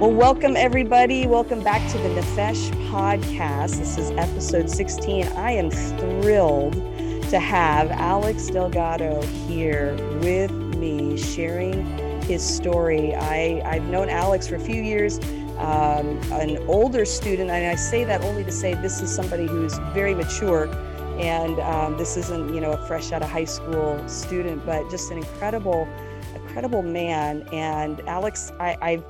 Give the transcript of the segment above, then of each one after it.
Well, welcome everybody. Welcome back to the Nefesh podcast. This is episode 16. I am thrilled to have Alex Delgado here with me sharing his story. I, I've known Alex for a few years, um, an older student, and I say that only to say this is somebody who's very mature. And um, this isn't, you know, a fresh out of high school student, but just an incredible, incredible man. And Alex, I, I've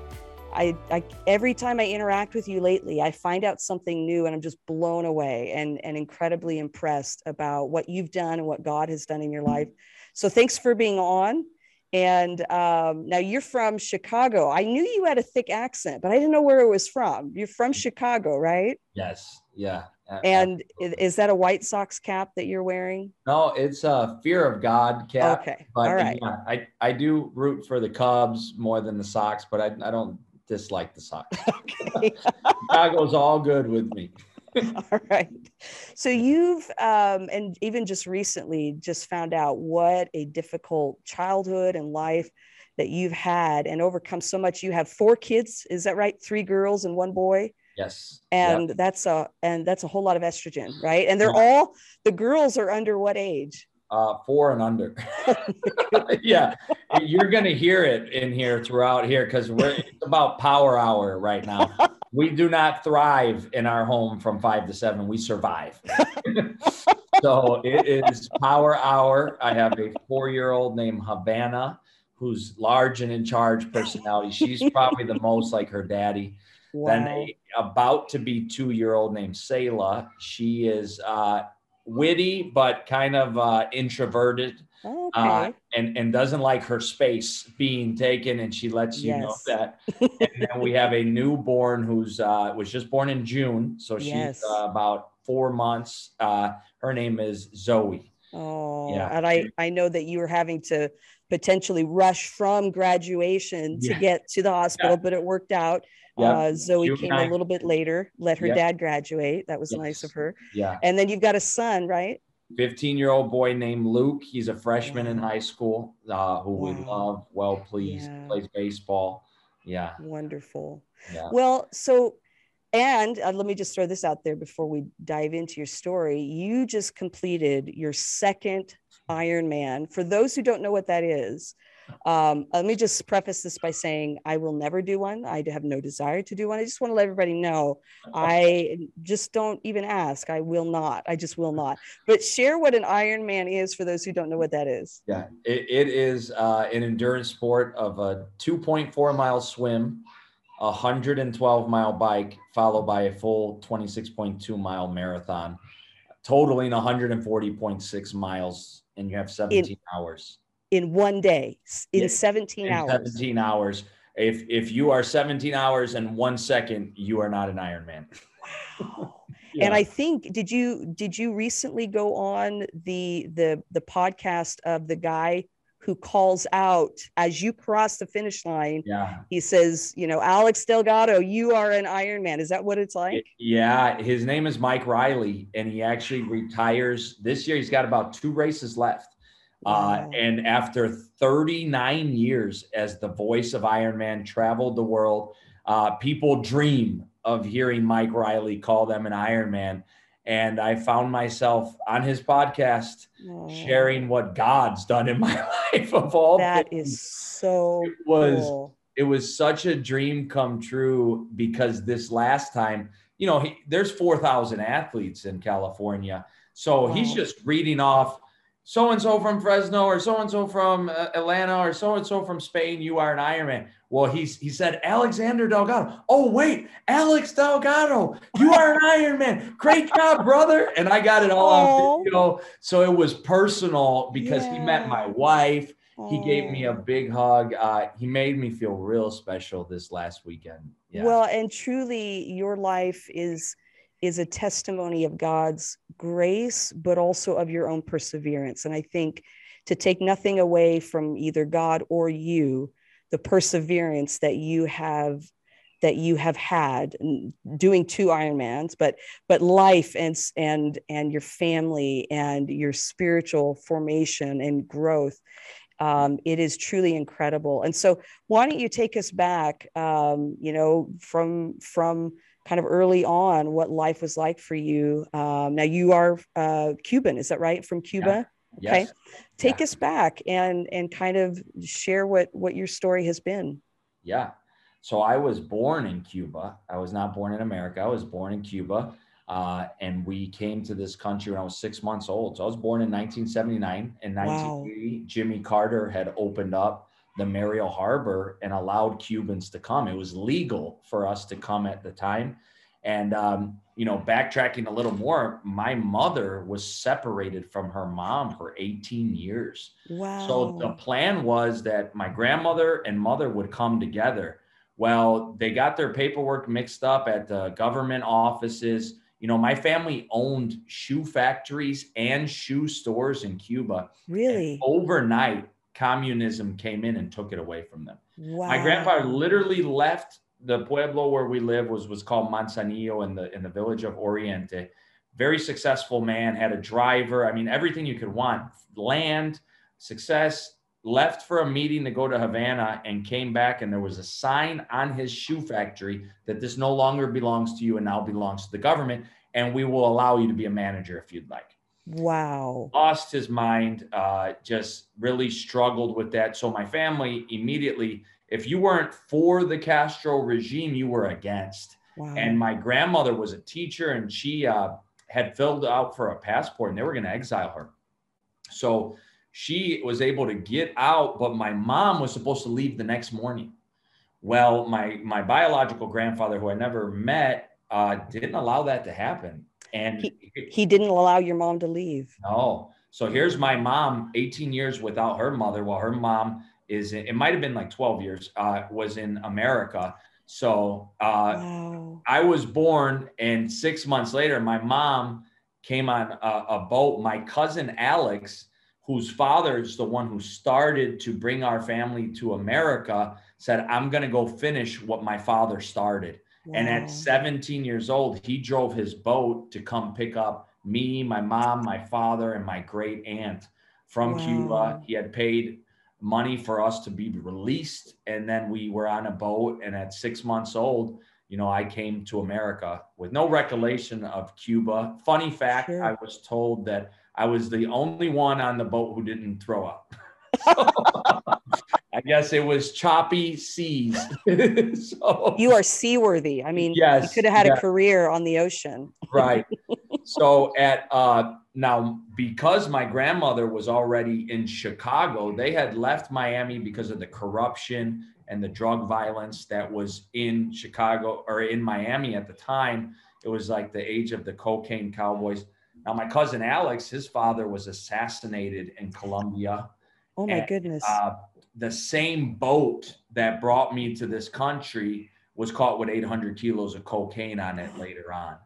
I, I, every time I interact with you lately, I find out something new and I'm just blown away and, and incredibly impressed about what you've done and what God has done in your life. So thanks for being on. And um, now you're from Chicago. I knew you had a thick accent, but I didn't know where it was from. You're from Chicago, right? Yes. Yeah. And is that a White Sox cap that you're wearing? No, it's a fear of God cap. Okay. But All right. Yeah, I, I do root for the Cubs more than the Sox, but I, I don't dislike the Sox. Okay. Chicago's all good with me. All right. So you've um, and even just recently just found out what a difficult childhood and life that you've had and overcome so much. You have four kids, is that right? Three girls and one boy. Yes. And Yep. that's a and that's a whole lot of estrogen, right? And they're all the girls are under what age? Uh, four and under. yeah, you're gonna hear it in here throughout here because we're it's about power hour right now. We do not thrive in our home from five to seven. We survive. so it is power hour. I have a four-year-old named Havana who's large and in charge personality. She's probably the most like her daddy. Then a about to be two-year-old named Sayla. She is uh, witty but kind of uh, introverted Okay. uh, and and doesn't like her space being taken, and she lets you know that. And then we have a newborn who's uh, was just born in June, so she's Yes. uh, about four months. Uh, her name is Zoe. Oh, Yeah. and I, I know that you were having to potentially rush from graduation to Yeah. get to the hospital, but it worked out. Yeah. Uh, Zoe June came a little bit later, let her Yep. dad graduate. That was nice of her. Yeah, And then you've got a son, right? 15 year old boy named Luke. He's a freshman in high school, uh, who we love, well pleased, Yeah. plays baseball. Yeah, Wonderful. yeah. Well, so, and uh, let me just throw this out there before we dive into your story. You just completed your second Ironman. For those who don't know what that is, um, let me just preface this by saying I will never do one. I have no desire to do one. I just want to let everybody know I just don't even ask. I will not. I just will not. But share what an Ironman is for those who don't know what that is. Yeah, it, it is uh, an endurance sport of a 2.4 mile swim, a 112 mile bike, followed by a full 26.2 mile marathon, totaling 140.6 miles, and you have 17 hours. In one day, in Yeah, 17 In hours. 17 hours. If if you are 17 hours and one second, you are not an Ironman. Wow. Yeah. And I think did you did you recently go on the the the podcast of the guy who calls out as you cross the finish line? yeah. He says, you know, Alex Delgado, you are an Ironman. Is that what it's like? Yeah, his name is Mike Reilly, and he actually retires this year. He's got about two races left. Uh, and after 39 years as the voice of Iron Man, traveled the world, uh, people dream of hearing Mike Reilly call them an Iron Man. And I found myself on his podcast sharing what God's done in my life of all that things. is so It was cool. it was such a dream come true because this last time, you know, he, there's 4,000 athletes in California. So he's just reading off so and so from Fresno or so and so from uh, Atlanta or so and so from Spain. You are an Ironman. Well, he's he said Alexander Delgado. Oh wait, Alex Delgado, you are an Ironman. Great job, brother. And I got it all Aw. on video. So it was personal because he met my Yeah. wife he gave me a big hug. Uh, he made me feel real special this last weekend. Yeah. Well, and truly, your life is is a testimony of God's grace, but also of your own perseverance. And I think to take nothing away from either God or you, the perseverance that you have that you have had doing two Ironmans, but but life and and and your family and your spiritual formation and growth. Um, it is truly incredible. And so, why don't you take us back? Um, you know, from from kind of early on, what life was like for you. Um, now, you are uh, Cuban, is that right? From Cuba. Yeah. Okay. Yes. Take Yeah. us back and and kind of share what what your story has been. Yeah. So I was born in Cuba. I was not born in America. I was born in Cuba. Uh, and we came to this country when I was six months old. So I was born in 1979. In Wow. 1980, Jimmy Carter had opened up the Mariel Harbor and allowed Cubans to come. It was legal for us to come at the time. And, um, you know, backtracking a little more, my mother was separated from her mom for 18 years. Wow. So the plan was that my grandmother and mother would come together. Well, they got their paperwork mixed up at the government offices. You know, my family owned shoe factories and shoe stores in Cuba. And really? overnight, communism came in and took it away from them. wow. My grandfather literally left the pueblo where we live was was called Manzanillo in the in the village of Oriente. Very successful man, had a driver. I mean, everything you could want. Land, success. Left for a meeting to go to Havana and came back, and there was a sign on his shoe factory that this no longer belongs to you and now belongs to the government, and we will allow you to be a manager if you'd like Wow. lost his mind, uh, just really struggled with that. So my family immediately, if you weren't for the Castro regime, you were against. Wow. And my grandmother was a teacher, and she uh, had filled out for a passport, and they were going to exile her. So she was able to get out, but my mom was supposed to leave the next morning. Well, my my biological grandfather, who I never met, uh, didn't allow that to happen, and he didn't allow your mom to leave. no. So here's my mom, 18 years without her mother, while her mom is, it might have been like 12 years, uh, was in America. So uh, wow. I was born, and six months later, my mom came on a, a boat. My cousin Alex, whose father is the one who started to bring our family to America, said, I'm going to go finish what my father started. And at 17 years old, he drove his boat to come pick up me, my mom, my father, and my great aunt from Wow. Cuba. He had paid money for us to be released. And then we were on a boat. And at six months old, you know, I came to America with no recollection of Cuba. Funny fact, Sure. I was told that I was the only one on the boat who didn't throw up. So, I guess it was choppy seas. so, you are seaworthy. I mean, Yes, you could have had yeah. a career on the ocean. right so at uh now because my grandmother was already in chicago they had left miami because of the corruption and the drug violence that was in chicago or in miami at the time it was like the age of the cocaine cowboys now my cousin alex his father was assassinated in colombia Oh my And, goodness. uh, the same boat that brought me to this country was caught with 800 kilos of cocaine on it later on.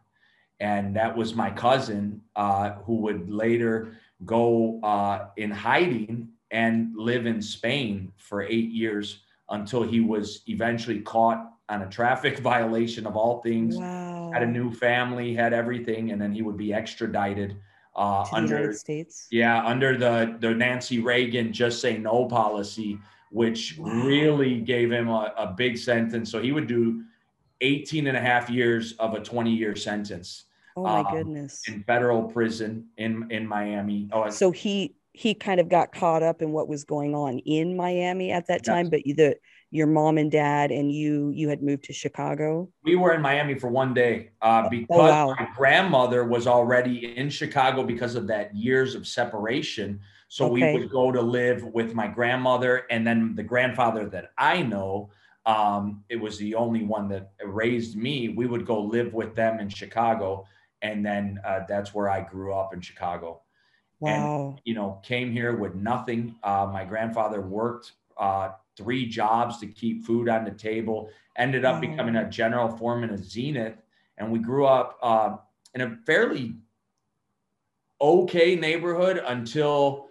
And that was my cousin uh, who would later go uh, in hiding and live in Spain for eight years until he was eventually caught on a traffic violation of all things, wow. had a new family, had everything, and then he would be extradited uh, under United States. yeah, under the the Nancy Reagan just say no policy, which Wow. really gave him a, a big sentence. So he would do 18 and a half years of a 20 year sentence Oh my um, goodness. in federal prison in in Miami. Oh, So he he kind of got caught up in what was going on in Miami at that Yes. time, but the your mom and dad and you you had moved to Chicago. we were in Miami for one day uh, because Oh, wow. my grandmother was already in Chicago because of that years of separation. So Okay. we would go to live with my grandmother and then the grandfather that I know. Um, it was the only one that raised me. We would go live with them in Chicago, and then uh, that's where I grew up in Chicago And- Wow. you know, came here with nothing. Uh, my grandfather worked uh, three jobs to keep food on the table, ended up Wow. becoming a general foreman at Zenith. And we grew up uh, in a fairly okay neighborhood until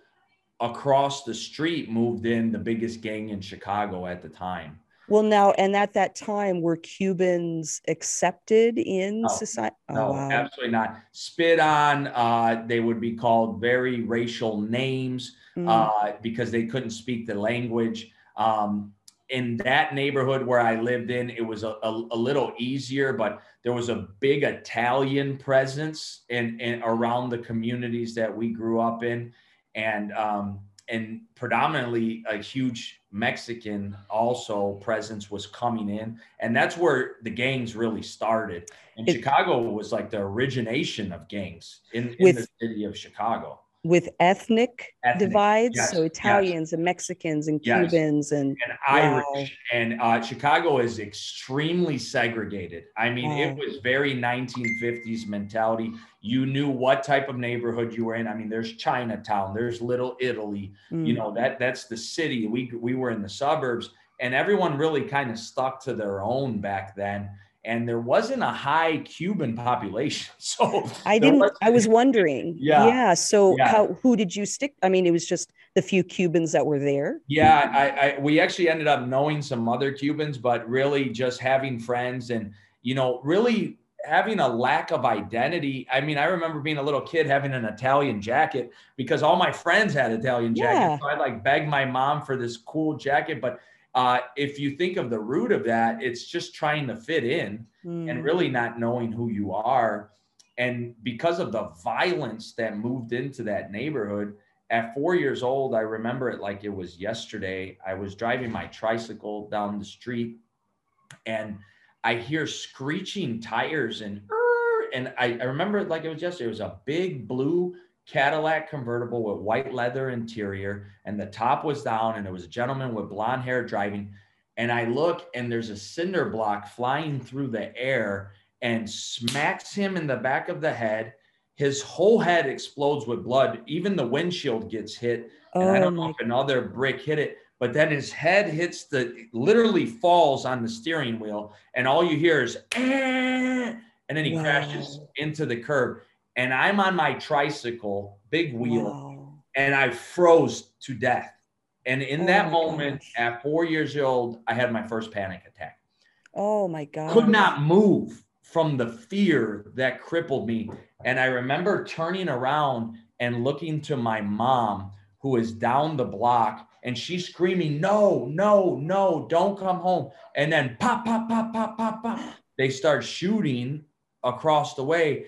across the street moved in the biggest gang in Chicago at the time. Well, now, and at that time, were Cubans accepted in No, society? Oh, No, wow. absolutely not. Spit on. Uh, they would be called very racial names Mm, uh, because they couldn't speak the language. Um, in that neighborhood where I lived in, it was a, a, a little easier, but there was a big Italian presence in, in around the communities that we grew up in, and um, and predominantly a huge Mexican also presence was coming in, and that's where the gangs really started. And It- Chicago was like the origination of gangs in, in With- the city of Chicago. With ethnic, Ethnic, divides, yes, so yes. Italians and Mexicans and Yes. Cubans and and Wow. Irish. And uh, Chicago is extremely segregated. I mean, it was very 1950s mentality. You knew what type of neighborhood you were in. I mean, there's Chinatown, there's Little Italy. mm, You know that that's the city. We we were in the suburbs, and everyone really kind of stuck to their own back then. And there wasn't a high Cuban population, so I didn't. I was wondering. Yeah. Yeah. So Yeah. how? Who did you stick? I mean, it was just the few Cubans that were there. Yeah, I, I we actually ended up knowing some other Cubans, but really just having friends and you know really having a lack of identity. I mean, I remember being a little kid having an Italian jacket because all my friends had Italian Yeah. jackets. So I like begged my mom for this cool jacket. But uh, if you think of the root of that, it's just trying to fit in Mm, and really not knowing who you are. And because of the violence that moved into that neighborhood, at four years old, I remember it like it was yesterday. I was driving my tricycle down the street and I hear screeching tires and and I, I remember it like it was yesterday. It was a big blue Cadillac convertible with white leather interior, and the top was down, and it was a gentleman with blonde hair driving. And I look, and there's a cinder block flying through the air and smacks him in the back of the head. His whole head explodes with blood. Even the windshield gets hit. And I Oh don't know if another brick hit it, but then his head hits the literally falls on the steering wheel, and all you hear is "Eh," and then he crashes into the curb. And I'm on my tricycle, big wheel, Wow. and I froze to death. And in Oh that moment, gosh. at four years old, I had my first panic attack. Oh my God. Could not move from the fear that crippled me. And I remember turning around and looking to my mom, who is down the block, and she's screaming, No, no, no, don't come home. And then pop, pop, pop, pop, pop, pop. They start shooting across the way.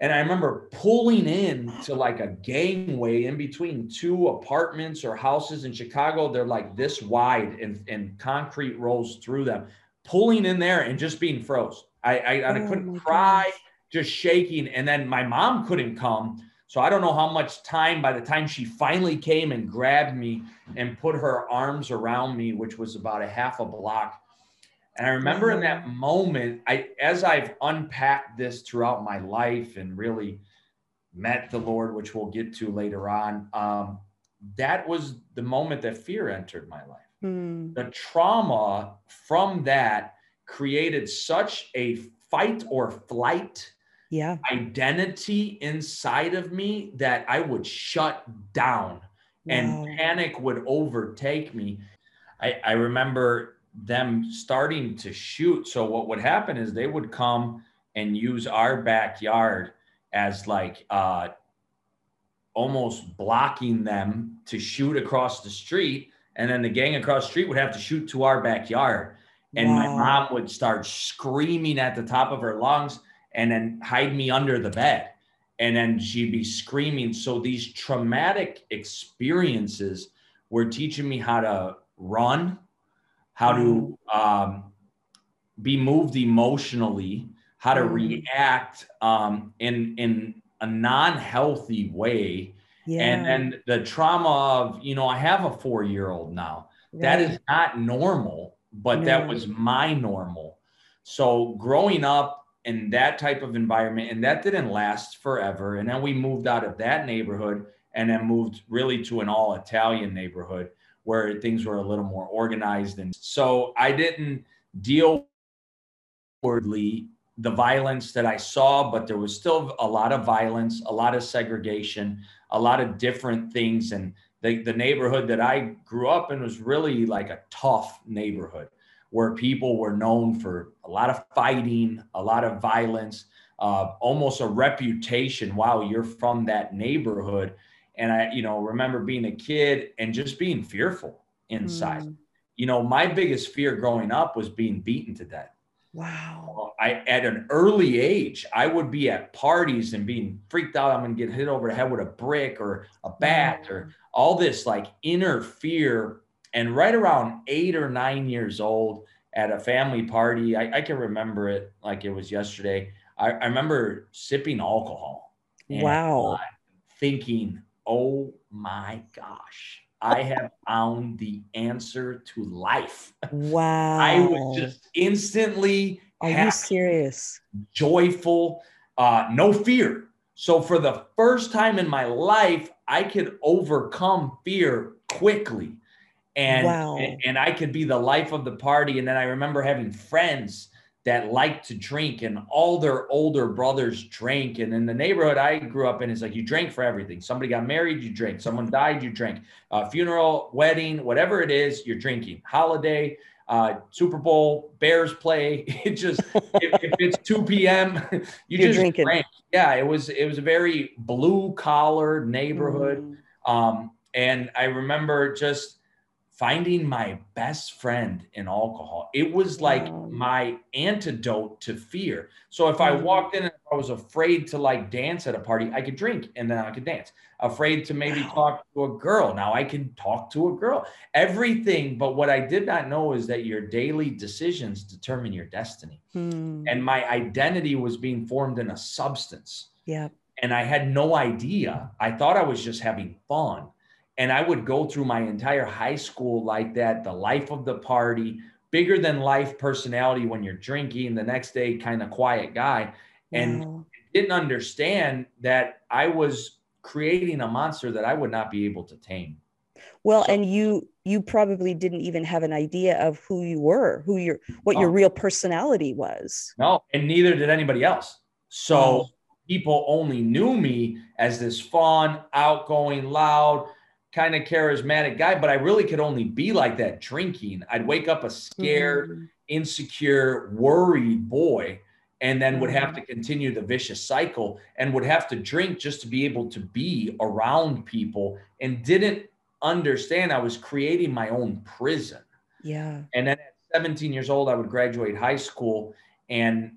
And I remember pulling in to like a gangway in between two apartments or houses in Chicago. They're like this wide and, and concrete rolls through them. Pulling in there and just being froze. I, I, I Oh couldn't cry, just shaking. And then my mom couldn't come. So I don't know how much time by the time she finally came and grabbed me and put her arms around me, which was about a half a block. And I remember in that moment, I as I've unpacked this throughout my life and really met the Lord, which we'll get to later on, um, that was the moment that fear entered my life. Mm, The trauma from that created such a fight or flight yeah. identity inside of me that I would shut down and panic would overtake me. I, I remember them starting to shoot. So what would happen is they would come and use our backyard as like uh, almost blocking them to shoot across the street. And then the gang across the street would have to shoot to our backyard. And my mom would start screaming at the top of her lungs and then hide me under the bed. And then she'd be screaming. So these traumatic experiences were teaching me how to run, how to um, be moved emotionally, how to Mm. react um, in in a non-healthy way. Yeah. And then the trauma of, you know, I have a four-year-old now. That right. is not normal, but that was my normal. So growing up in that type of environment, and that didn't last forever. And then we moved out of that neighborhood and then moved really to an all Italian neighborhood where things were a little more organized. And so I didn't deal wordly the violence that I saw, but there was still a lot of violence, a lot of segregation, a lot of different things. And the, the neighborhood that I grew up in was really like a tough neighborhood where people were known for a lot of fighting, a lot of violence, uh, almost a reputation. Wow, you're from that neighborhood. And I, you know, remember being a kid and just being fearful inside. Mm. You know, my biggest fear growing up was being beaten to death. Wow. I at an early age, I would be at parties and being freaked out. I'm gonna get hit over the head with a brick or a bat wow. or all this like inner fear. And right around eight or nine years old, at a family party, I, I can remember it like it was yesterday. I, I remember sipping alcohol. wow. thinking, oh my gosh, I have found the answer to life. Wow. I was just instantly Are happy, you serious? Joyful, uh, no fear. So for the first time in my life, I could overcome fear quickly. And, wow. and, and I could be the life of the party. And then I remember having friends that liked to drink and all their older brothers drank. And in the neighborhood i grew up in it's like you drank for everything. Somebody got married you drank. Someone died you drank. Uh, funeral wedding whatever it is you're drinking. Holiday uh, super bowl bears play. It just if, if, it's 2 p.m you you're just drinking. drank. Yeah it was it was a very blue collar neighborhood. Mm. um, and i remember just finding my best friend in alcohol. It was like my antidote to fear. So if I mm. walked in and I was afraid to like dance at a party, I could drink and then I could dance. Afraid to maybe wow. talk to a girl. Now I can talk to a girl. Everything. But what I did not know is that your daily decisions determine your destiny. Hmm. And my identity was being formed in a substance. Yeah. And I had no idea. I thought I was just having fun and I would go through my entire high school like that, the life of the party, bigger than life personality when you're drinking, the next day, kind of quiet guy. And wow. didn't understand that I was creating a monster that I would not be able to tame. Well, so, and you you probably didn't even have an idea of who you were, who your what your real personality was. No, and neither did anybody else. So oh. people only knew me as this fun, outgoing, loud, kind of charismatic guy, but I really could only be like that drinking. I'd wake up a scared, mm-hmm. insecure, worried boy and then would have mm-hmm. to continue the vicious cycle and would have to drink just to be able to be around people and didn't understand I was creating my own prison. Yeah. And then at 17 years old, I would graduate high school and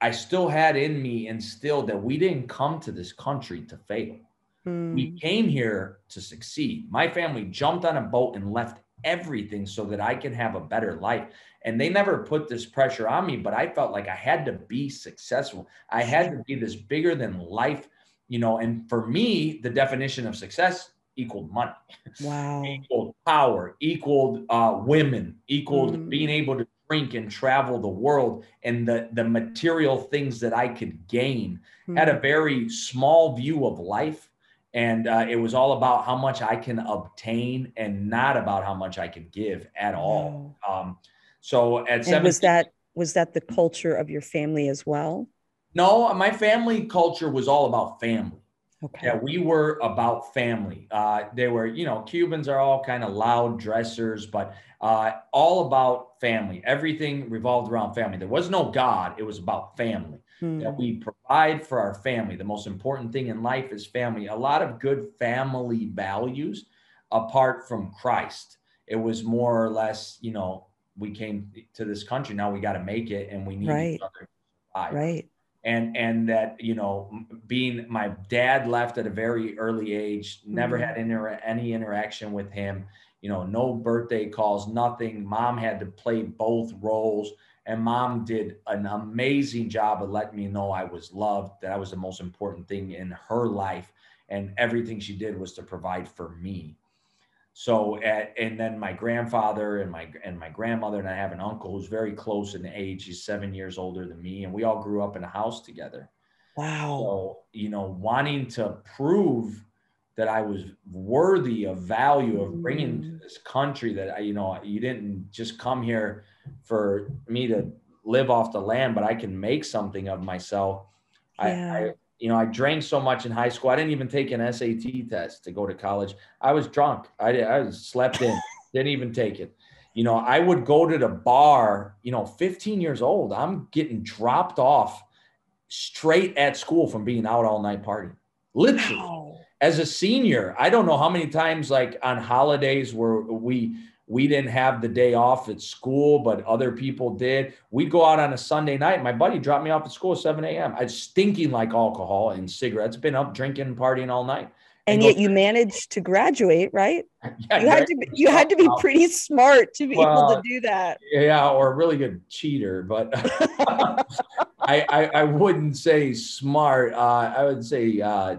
I still had in me instilled that we didn't come to this country to fail. Mm. We came here to succeed. My family jumped on a boat and left everything so that I can have a better life. And they never put this pressure on me, but I felt like I had to be successful. I had to be this bigger than life, you know. And for me, the definition of success equaled money. Wow. equaled power, equaled uh, women, equaled mm. being able to drink and travel the world and the, the material things that I could gain. Mm. Had a very small view of life and uh, it was all about how much I can obtain and not about how much I can give at all. Um, so at and was that was that the culture of your family as well? No, my family culture was all about family. Okay. Yeah, we were about family. Uh, they were, you know, Cubans are all kind of loud dressers, but uh, all about family. Everything revolved around family. There was no God; it was about family hmm. that we provide for our family. The most important thing in life is family. A lot of good family values apart from Christ. It was more or less, you know, we came to this country. Now we got to make it and we need right. each other to survive. Right. And, and that, you know, being my dad left at a very early age, never mm-hmm. had inter- any interaction with him, you know, no birthday calls, nothing. Mom had to play both roles and mom did an amazing job of letting me know I was loved, that I was the most important thing in her life. And everything she did was to provide for me. So, at, and then my grandfather and my and my grandmother and I have an uncle who's very close in age. He's seven years older than me, and we all grew up in a house together. Wow. So, you know, wanting to prove that I was worthy of value of bringing to mm. this country that I, you know, you didn't just come here for me to live off the land, but I can make something of myself. Yeah. I, I, you know, I drank so much in high school. I didn't even take an SAT test to go to college. I was drunk. I, I slept in, didn't even take it. You know, I would go to the bar, you know, 15 years old. I'm getting dropped off straight at school from being out all night partying. Literally. Wow. As a senior, I don't know how many times like on holidays where we we didn't have the day off at school, but other people did. We'd go out on a Sunday night. My buddy dropped me off at school at 7 a.m. I was stinking like alcohol and cigarettes, been up drinking, partying all night. And go- yet you managed to graduate, right? Yeah, You had to be, you had to be pretty smart to be able to do that. yeah, or a really good cheater, but I, I I wouldn't say smart. Uh, I would say uh,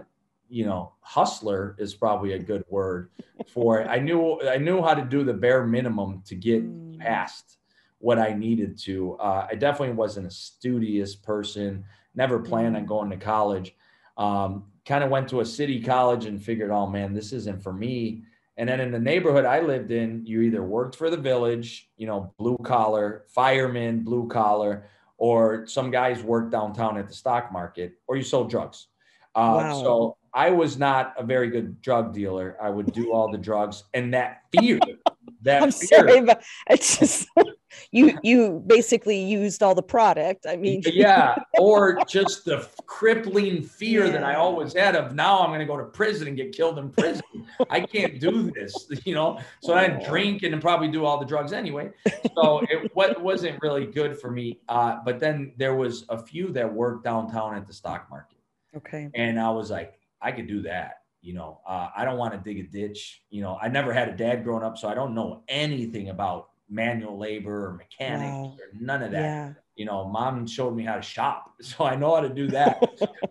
you know hustler is probably a good word for it. I knew I knew how to do the bare minimum to get Mm. past what I needed to. Uh, I definitely wasn't a studious person. Never planned on Mm. going to college. Um, kind of went to a city college and figured, oh man, this isn't for me. And then in the neighborhood I lived in, you either worked for the village, you know, blue collar, fireman, blue collar, or some guys worked downtown at the stock market, or you sold drugs. Uh, Wow. So I was not a very good drug dealer. I would do all the drugs, and that fear, that I'm fear, sorry, but it's just you you basically used all the product. I mean, yeah, or just the crippling fear that I always had of now I'm going to go to prison and get killed in prison. I can't do this, you know. So I drink and probably do all the drugs anyway. So it what wasn't really good for me. Uh, but then there was a few that worked downtown at the stock market, okay. and I was like, I could do that. You know, uh, I don't want to dig a ditch. You know, I never had a dad growing up, so I don't know anything about manual labor or mechanics Wow. or none of that Yeah. you know, mom showed me how to shop, so I know how to do that.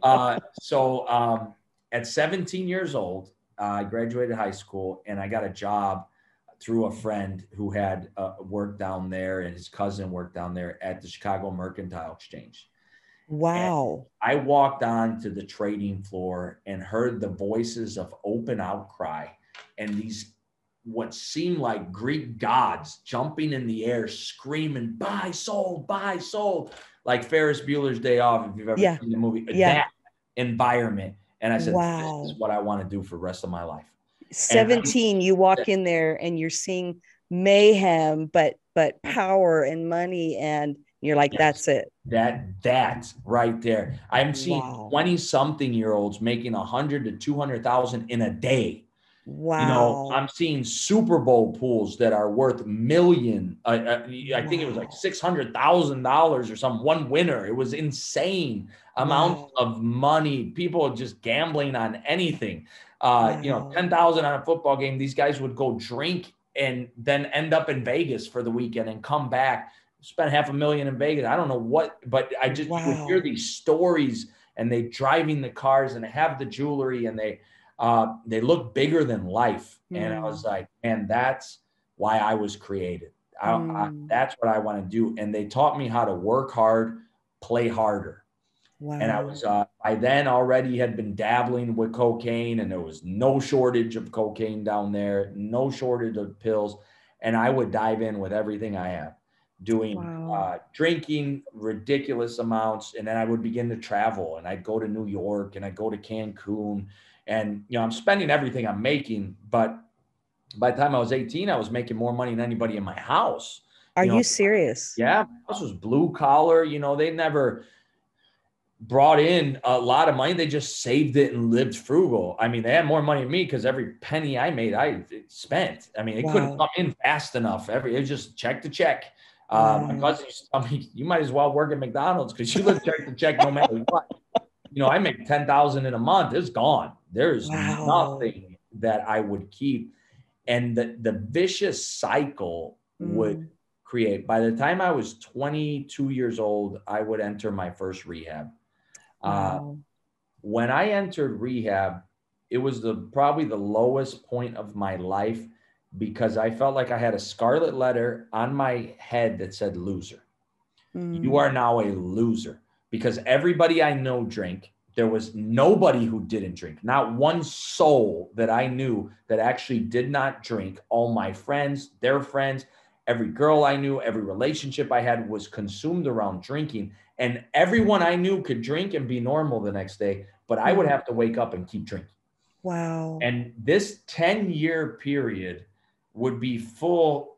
uh, so um, at 17 years old, uh, I graduated high school and I got a job through a friend who had uh, worked down there, and his cousin worked down there at the Chicago Mercantile Exchange. Wow. I walked on to the trading floor and heard the voices of open outcry and these what seemed like Greek gods jumping in the air, screaming, buy, sold, buy, sold, like Ferris Bueller's Day Off, if you've ever Yeah. seen the movie, Yeah. that environment. And I said, Wow. this is what I want to do for the rest of my life. 17 you walk in there and you're seeing mayhem but but power and money and you're like Yes. that's it That that right there. I'm seeing Wow. 20 something year olds making a hundred to two hundred thousand in a day. wow You know, I'm seeing Super Bowl pools that are worth million. Uh, uh, I think it was like six hundred thousand dollars or some one winner. It was insane amount Wow. of money. People just gambling on anything. Uh, You know, ten thousand on a football game. These guys would go drink and then end up in Vegas for the weekend and come back. Spend half a million in Vegas. I don't know what, but I just would hear these stories and they driving the cars and they have the jewelry and they uh, they look bigger than life. And I Mm. was like, man, that's why I was created. I, I, Mm. that's what I want to do. And they taught me how to work hard, play harder. wow And I was, uh, I then already had been dabbling with cocaine, and there was no shortage of cocaine down there, no shortage of pills. And I would dive in with everything I have, doing Wow. uh, drinking ridiculous amounts. And then I would begin to travel, and I'd go to New York, and I'd go to Cancun. And, you know, I'm spending everything I'm making. But by the time I was 18, I was making more money than anybody in my house. are you you, serious Yeah, my house was blue collar. You know, they never brought in a lot of money. They just saved it and lived frugal. I mean, they had more money than me because every penny I made, I spent. I mean, it couldn't come in fast enough. Every it was just check to check. Uh, my Wow. cousin used to tell me, you might as well work at McDonald's because you live check to check no matter what. You know, I make ten thousand in a month. It's gone. There's Wow. nothing that I would keep, and the the vicious cycle would Mm. create. By the time I was 22 years old, I would enter my first rehab. Uh, when I entered rehab, it was the probably the lowest point of my life because I felt like I had a scarlet letter on my head that said loser. Mm. You are now a loser because everybody I know drink. There was nobody who didn't drink, not one soul that I knew that actually did not drink. All my friends, their friends, every girl I knew, every relationship I had was consumed around drinking. And everyone I knew could drink and be normal the next day, but I would Mhm. have to wake up and keep drinking. wow And this 10 year period would be full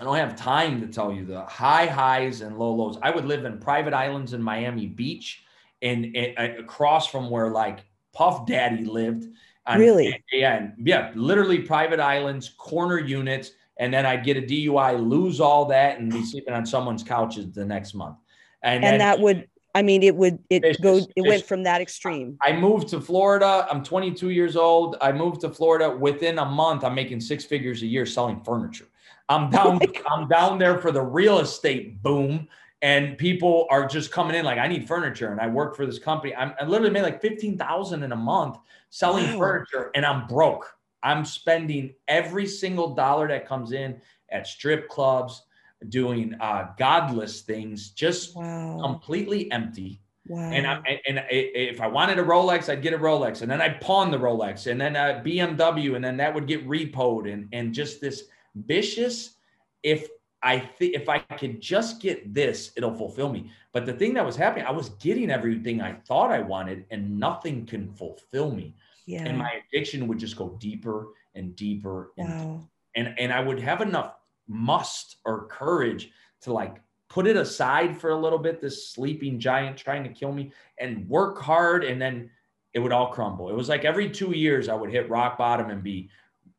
I don't have time to tell you the high highs and low lows. I would live in private islands in Miami Beach and, and uh, across from where like Puff Daddy lived. And, really? Yeah. And yeah. Literally private islands, corner units. And then I'd get a DUI, lose all that, and be sleeping on someone's couches the next month. And, and that would I mean, it would it it's go just, it went from that extreme. I moved to Florida. I'm 22 years old. I moved to Florida within a month. I'm making six figures a year selling furniture. I'm oh down. Oh I'm down there for the real estate boom, and people are just coming in like, I need furniture, and I work for this company. I'm, I literally made like fifteen thousand in a month selling wow. furniture, and I'm broke. I'm spending every single dollar that comes in at strip clubs, doing uh, godless things, just wow. completely empty. Wow. And I, and if I wanted a Rolex, I'd get a Rolex, and then I'd pawn the Rolex, and then a BMW, and then that would get repoed, and and just this vicious. If I think if I could just get this, it'll fulfill me. But the thing that was happening, I was getting everything I thought I wanted, and nothing can fulfill me. Yeah. And my addiction would just go deeper and deeper, and wow. and and I would have enough must or courage to like put it aside for a little bit, this sleeping giant trying to kill me, and work hard, and then it would all crumble. It was like every two years I would hit rock bottom and be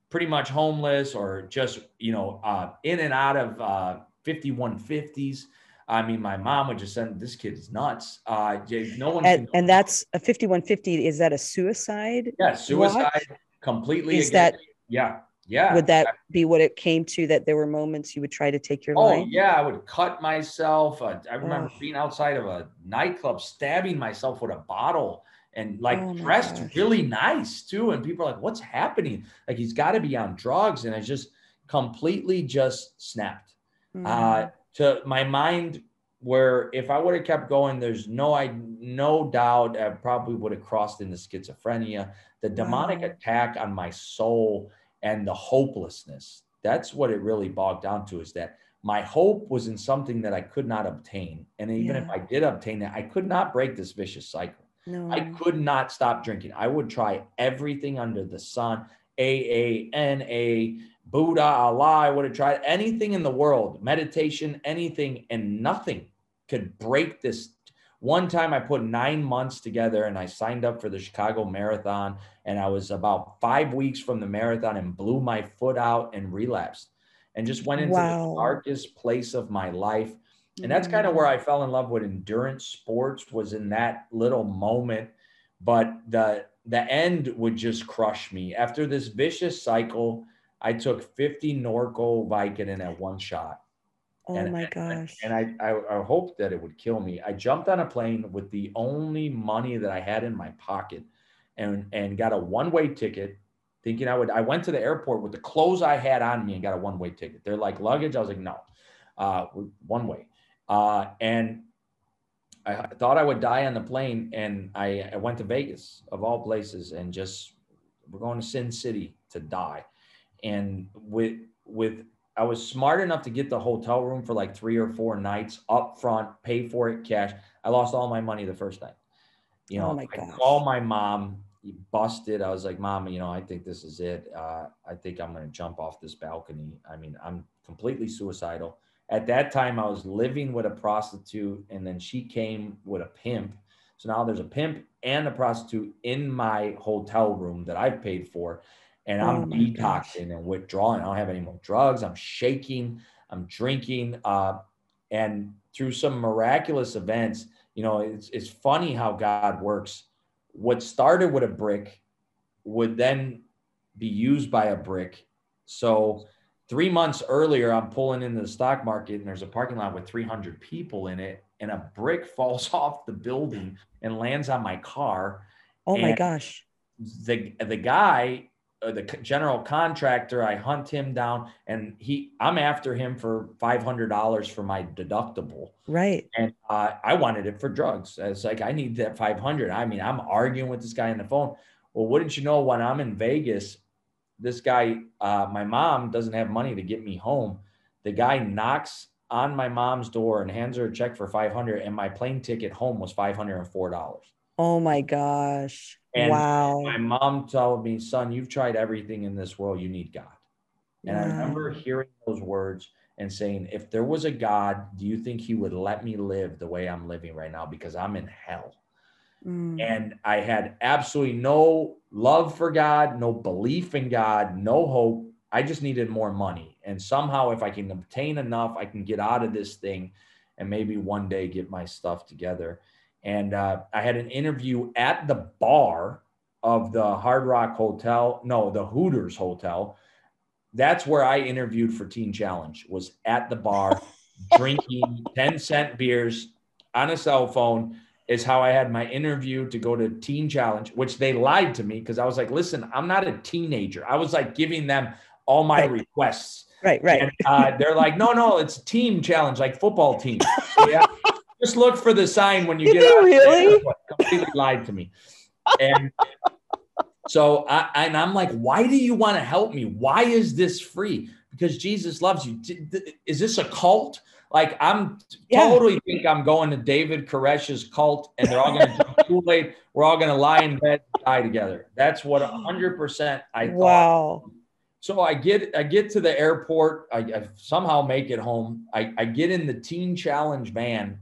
pretty much homeless or just you know uh, in and out of uh, 5150s. I mean, my mom would just send this kid is nuts. Uh, no one. And, and that's a 5150. Is that a suicide? Yeah, suicide. Completely. Is that? Yeah. Yeah. Would that be what it came to? That there were moments you would try to take your oh, life? Oh yeah, I would cut myself. Uh, I remember oh. being outside of a nightclub, stabbing myself with a bottle, and like oh dressed gosh. really nice too. And people are like, "What's happening?" Like he's got to be on drugs, and I just completely just snapped. Mm. Uh, to my mind, where if I would have kept going, there's no I no doubt I probably would have crossed into schizophrenia. The demonic wow. attack on my soul and the hopelessness. That's what it really bogged down to is that my hope was in something that I could not obtain. And even yeah. if I did obtain it, I could not break this vicious cycle. No. I could not stop drinking. I would try everything under the sun, A A N A, Buddha, Allah. I would have tried anything in the world, meditation, anything, and nothing could break this one time I put nine months together and I signed up for the Chicago Marathon. And I was about five weeks from the marathon and blew my foot out and relapsed and just went into wow. the darkest place of my life. And that's kind of mm. where I fell in love with endurance sports was in that little moment. But the the end would just crush me. After this vicious cycle, I took 50 Norco Vicodin at one shot. Oh and, my gosh. And I, I, I hoped that it would kill me. I jumped on a plane with the only money that I had in my pocket and, and got a one way ticket thinking I would. I went to the airport with the clothes I had on me and got a one way ticket. They're like luggage. I was like, no, uh, one way. Uh, and I thought I would die on the plane. And I, I went to Vegas, of all places, and just we're going to Sin City to die. And with, with I was smart enough to get the hotel room for like three or four nights up front, pay for it cash. I lost all my money the first night. You know, oh my I called my mom, busted. I was like, Mom, you know, I think this is it. Uh, I think I'm going to jump off this balcony. I mean, I'm completely suicidal. At that time, I was living with a prostitute, and then she came with a pimp. So now there's a pimp and a prostitute in my hotel room that I've paid for and I'm oh detoxing gosh. and withdrawing. I don't have any more drugs. I'm shaking. I'm drinking. Uh, and through some miraculous events, you know, it's, it's funny how God works. What started with a brick would then be used by a brick. So three months earlier, I'm pulling into the stock market and there's a parking lot with 300 people in it, and a brick falls off the building and lands on my car. Oh my gosh. The the guy the general contractor i hunt him down and he i'm after him for $500 for my deductible. Right. And uh, i wanted it for drugs. It's like i need that 500 i mean i'm arguing with this guy on the phone. Well wouldn't you know when i'm in vegas this guy uh, my mom doesn't have money to get me home. The guy knocks on my mom's door and hands her a check for 500 and my plane ticket home was $504 oh my gosh and wow. my mom told me, son, you've tried everything in this world. You need God. And wow. I remember hearing those words and saying, if there was a God, do you think he would let me live the way I'm living right now? Because I'm in hell. Mm. And I had absolutely no love for God, no belief in God, no hope. I just needed more money. And somehow, if I can obtain enough, I can get out of this thing and maybe one day get my stuff together. And uh, I had an interview at the bar of the Hard Rock Hotel, no, the Hooters Hotel. That's where I interviewed for Teen Challenge, was at the bar drinking 10 cent beers on a cell phone is how I had my interview to go to Teen Challenge, which they lied to me because I was like, listen, I'm not a teenager. I was like giving them all my right. requests. Right, right. And, uh, they're like, no, no, it's team challenge, like football team. yeah. Just look for the sign when you Did get out. Really? Completely lied to me. And so I and I'm like, why do you want to help me? Why is this free? Because Jesus loves you. Is this a cult? Like I'm yeah. totally think I'm going to David Koresh's cult, and they're all going to drink Kool Aid. We're all going to lie in bed, and die together. That's what 100 percent I thought. Wow. So I get I get to the airport. I, I somehow make it home. I, I get in the Teen Challenge van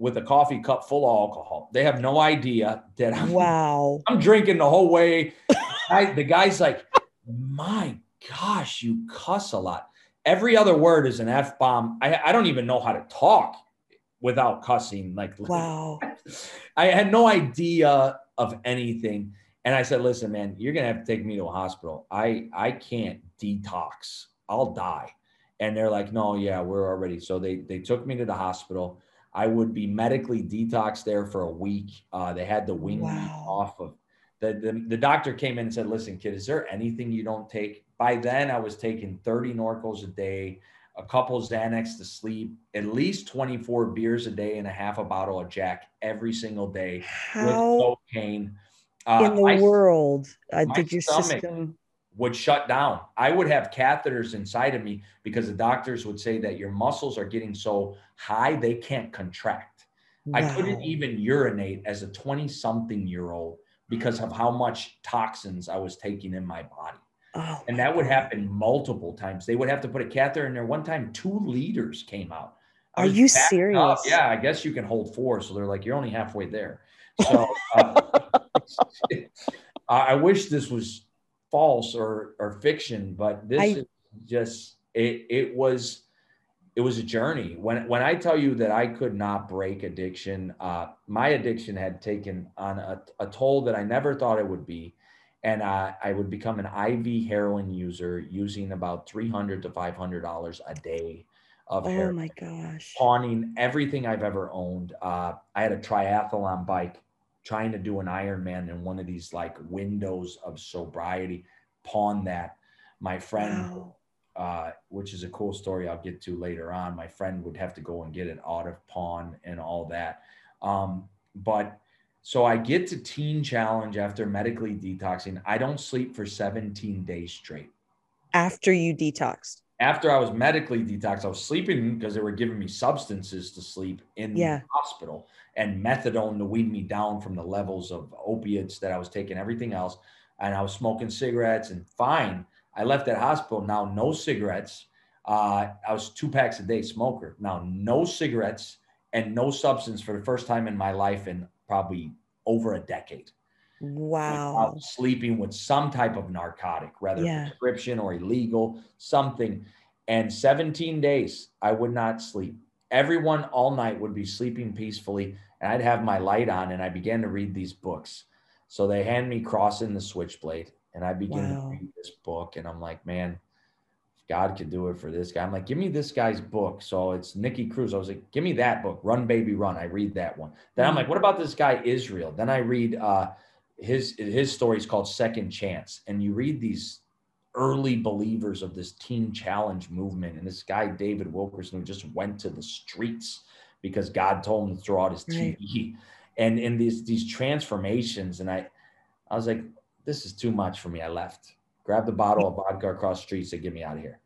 with a coffee cup full of alcohol. They have no idea that I'm wow. I'm drinking the whole way. I, the guy's like, "My gosh, you cuss a lot." Every other word is an f bomb. I, I don't even know how to talk without cussing. Like, wow. I had no idea of anything. And I said, listen, man, you're gonna have to take me to a hospital. I I can't detox. I'll die. And they're like, no, yeah, we're already. So they they took me to the hospital. I would be medically detoxed there for a week. Uh, they had to wean wow. me off of the, the the doctor came in and said, listen, kid, is there anything you don't take? By then I was taking 30 Norcos a day, a couple Xanax to sleep, at least 24 beers a day and a half a bottle of Jack every single day How? with cocaine uh, in the my, world uh, did your system would shut down. I would have catheters inside of me because the doctors would say that your muscles are getting so high they can't contract. Wow. I couldn't even urinate as a 20 something year old because of how much toxins I was taking in my body. Oh, and that would happen multiple times. They would have to put a catheter in there. One time, two liters came out. Are you serious? Up. Yeah, I guess you can hold four. So they're like, you're only halfway there. So uh, I wish this was false or or fiction, but this I, is just it. It was it was a journey. When when I tell you that I could not break addiction, uh, my addiction had taken on a, a toll that I never thought it would be, and uh, I would become an IV heroin user using about three hundred to five hundred dollars a day of oh heroin. my gosh! Pawning everything I've ever owned. Uh, I had a triathlon bike trying to do an Ironman in one of these like windows of sobriety, pawn that. My friend, wow. uh, which is a cool story I'll get to later on, my friend would have to go and get it out of pawn and all that. Um, but so I get to teen challenge after medically detoxing. I don't sleep for 17 days straight. After you detoxed? After I was medically detoxed, I was sleeping because they were giving me substances to sleep in yeah. the hospital and methadone to wean me down from the levels of opiates that I was taking, everything else. And I was smoking cigarettes and fine. I left that hospital. Now, no cigarettes. Uh, I was two packs a day smoker. Now, no cigarettes and no substance for the first time in my life in probably over a decade. Wow. Sleeping with some type of narcotic, whether yeah. prescription or illegal, something. And 17 days, I would not sleep everyone all night would be sleeping peacefully and I'd have my light on and I began to read these books. So they hand me Cross and the Switchblade and I begin wow. to read this book and I'm like, man, God could do it for this guy. I'm like, give me this guy's book. So it's Nicky Cruz. I was like, give me that book, Run Baby Run. I read that one. Then I'm mm. like, what about this guy Israel? Then I read uh, his his story is called Second Chance, and you read these early believers of this teen challenge movement. And this guy, David Wilkerson, who just went to the streets because God told him to throw out his right. TV. And in these these transformations, and I I was like, this is too much for me. I left. Grabbed a bottle of vodka across the street, said, get me out of here.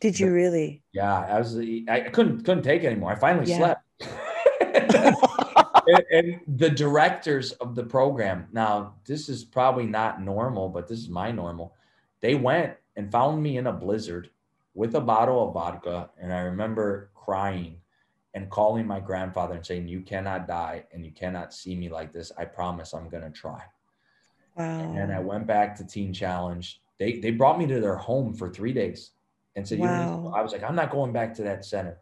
Did you really? Yeah, I was I couldn't couldn't take it anymore. I finally yeah. slept. And, and, the directors of the program now this is probably not normal but this is my normal they went and found me in a blizzard with a bottle of vodka. And I remember crying and calling my grandfather and saying, You cannot die and you cannot see me like this. I promise I'm going to try. Wow. And I went back to Teen Challenge. They, they brought me to their home for three days and said, wow. I was like, I'm not going back to that center.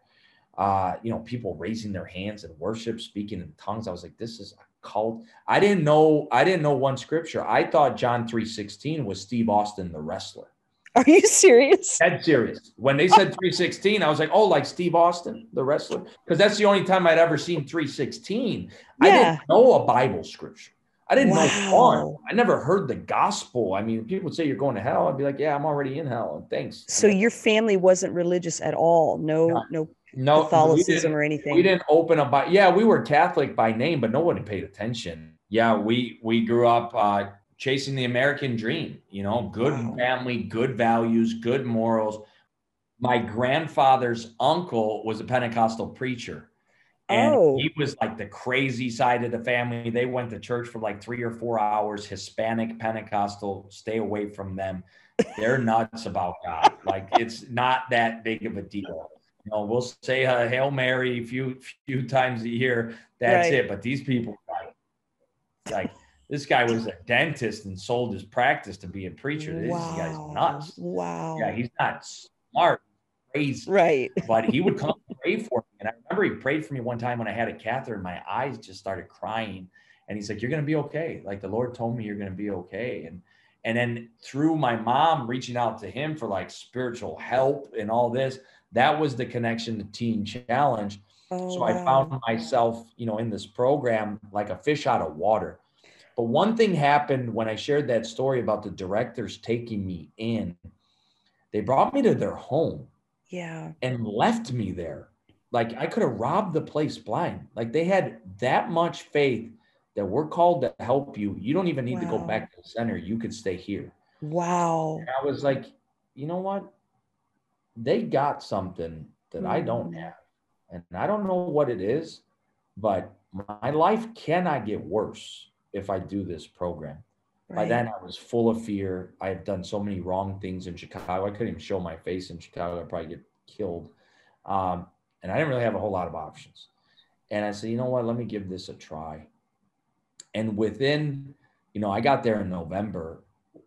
Uh, you know, people raising their hands and worship, speaking in tongues. I was like, this is a cult. I didn't know, I didn't know one scripture. I thought John 3.16 was Steve Austin, the wrestler. Are you serious? Dead serious. When they said 316, I was like, oh, like Steve Austin, the wrestler? Because that's the only time I'd ever seen 316. Yeah. I didn't know a Bible scripture. I didn't wow. know fun. I never heard the gospel. I mean, people would say you're going to hell. I'd be like, yeah, I'm already in hell. And Thanks. So your family wasn't religious at all. No, no, no, no Catholicism or anything. We didn't open up by yeah, we were Catholic by name, but nobody paid attention. Yeah, we we grew up uh, chasing the American dream, you know, good wow. family, good values, good morals. My grandfather's uncle was a Pentecostal preacher. And oh. he was like the crazy side of the family. They went to church for like three or four hours, Hispanic, Pentecostal, stay away from them. They're nuts about God. Like it's not that big of a deal. You know, we'll say a Hail Mary a few few times a year. That's right. it. But these people like, this guy was a dentist and sold his practice to be a preacher. This wow. guy's nuts. Wow. Yeah, he's not smart, crazy. Right. But he would come pray for me. And I remember he prayed for me one time when I had a catheter and my eyes just started crying. And he's like, You're gonna be okay. Like the Lord told me you're gonna be okay. And and then through my mom reaching out to him for like spiritual help and all this, that was the connection to Teen Challenge. Oh, so. I found myself, you know, in this program like a fish out of water but one thing happened when I shared that story about the directors taking me in. They brought me to their home. Yeah. And left me there. Like I could have robbed the place blind. Like they had that much faith that we're called to help you. You don't even need wow. to go back to the center. You could stay here. Wow. And I was like, you know what? They got something that mm. I don't mm. have. And I don't know what it is, but my life cannot get worse if I do this program. Right. By then, I was full of fear. I had done so many wrong things in Chicago. I couldn't even show my face in Chicago. I'd probably get killed. Um, and I didn't really have a whole lot of options. And I said, you know what? Let me give this a try. And within, you know, I got there in November.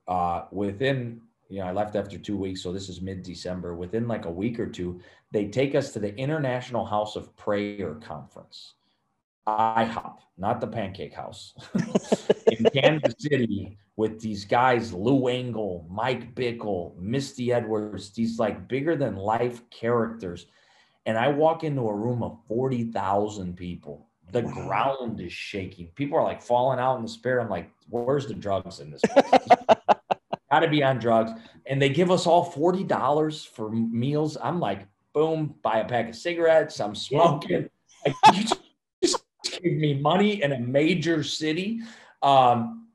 Uh, within, you know, I left after two weeks. So this is mid December. Within like a week or two, they take us to the International House of Prayer Conference. IHOP, not the Pancake House, in Kansas City with these guys, Lou Engle, Mike Bickle, Misty Edwards, these like bigger than life characters. And I walk into a room of 40,000 people. The wow. ground is shaking. People are like falling out in the spirit. I'm like, where's the drugs in this Got to be on drugs. And they give us all $40 for meals. I'm like, boom, buy a pack of cigarettes. I'm smoking. Yeah. Like, gave me money in a major city. Um,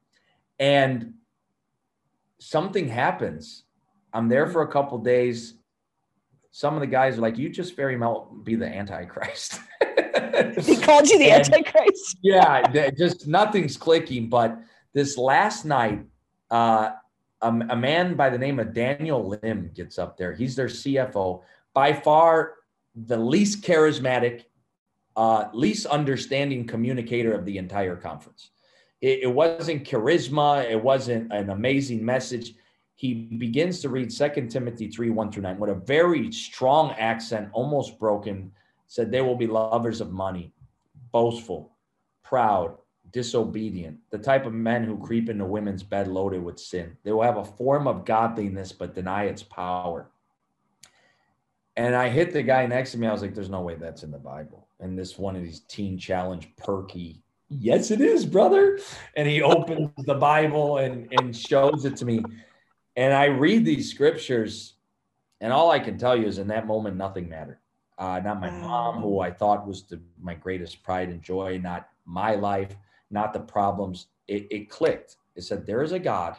and something happens. I'm there for a couple days. Some of the guys are like, you just very well be the Antichrist. he called you the and, Antichrist. yeah, just nothing's clicking. But this last night, uh, a, a man by the name of Daniel Lim gets up there. He's their CFO, by far the least charismatic uh, least understanding communicator of the entire conference. It, it, wasn't charisma, it wasn't an amazing message. He begins to read Second Timothy 3 1 through 9 with a very strong accent, almost broken. Said, They will be lovers of money, boastful, proud, disobedient, the type of men who creep into women's bed loaded with sin. They will have a form of godliness but deny its power. And I hit the guy next to me. I was like, there's no way that's in the Bible. And this one of these teen challenge perky, yes, it is, brother. And he opens the Bible and, and shows it to me. And I read these scriptures, and all I can tell you is in that moment, nothing mattered. Uh, not my mom, who I thought was the, my greatest pride and joy, not my life, not the problems. It, it clicked. It said, There is a God,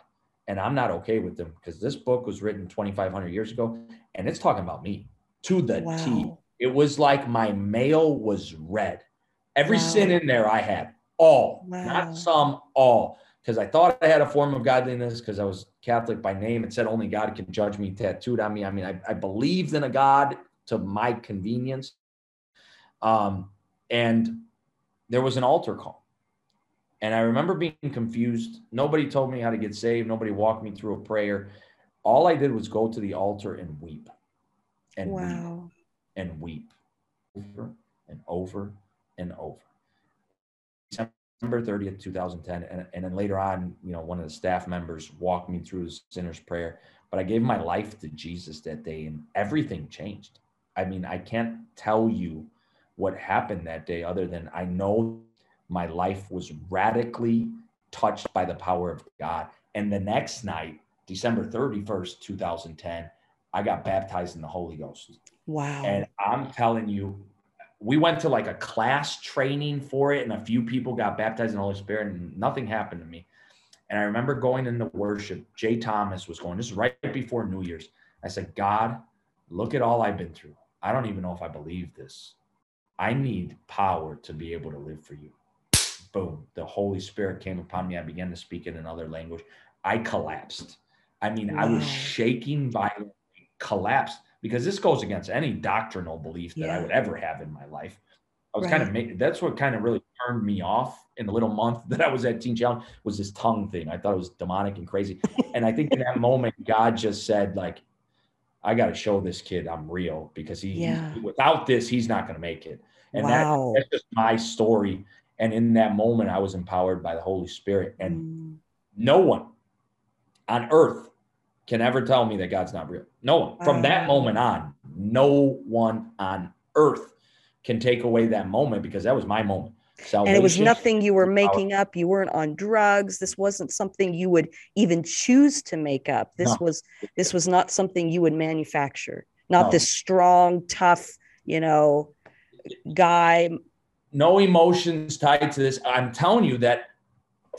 and I'm not okay with them because this book was written 2,500 years ago, and it's talking about me to the wow. T. It was like my mail was read. Every wow. sin in there I had, all, wow. not some, all. because I thought I had a form of godliness because I was Catholic by name. It said only God can judge me tattooed on me. I mean, I, I believed in a God to my convenience. Um, and there was an altar call. And I remember being confused. Nobody told me how to get saved. Nobody walked me through a prayer. All I did was go to the altar and weep and wow. weep and weep over and over and over. December 30th, 2010. And, and then later on, you know, one of the staff members walked me through the sinner's prayer. But I gave my life to Jesus that day and everything changed. I mean, I can't tell you what happened that day other than I know my life was radically touched by the power of God. And the next night, December 31st, 2010, I got baptized in the Holy Ghost. Wow. And I'm telling you, we went to like a class training for it, and a few people got baptized in the Holy Spirit, and nothing happened to me. And I remember going into worship. Jaye Thomas was going, this is right before New Year's. I said, God, look at all I've been through. I don't even know if I believe this. I need power to be able to live for you. Boom. The Holy Spirit came upon me. I began to speak in another language. I collapsed. I mean, wow. I was shaking violently, collapsed because this goes against any doctrinal belief that yeah. I would ever have in my life. I was right. kind of make, that's what kind of really turned me off in the little month that I was at Teen Challenge was this tongue thing. I thought it was demonic and crazy. and I think in that moment, God just said, like, I got to show this kid I'm real because he, yeah. he without this, he's not going to make it. And wow. that, that's just my story. And in that moment, I was empowered by the Holy Spirit. And mm. no one on earth can ever tell me that God's not real. No one. From that moment on, no one on earth can take away that moment because that was my moment. Salvation, and it was nothing you were making up. You weren't on drugs. This wasn't something you would even choose to make up. This no. was this was not something you would manufacture. Not no. this strong, tough, you know, guy. No emotions tied to this. I'm telling you that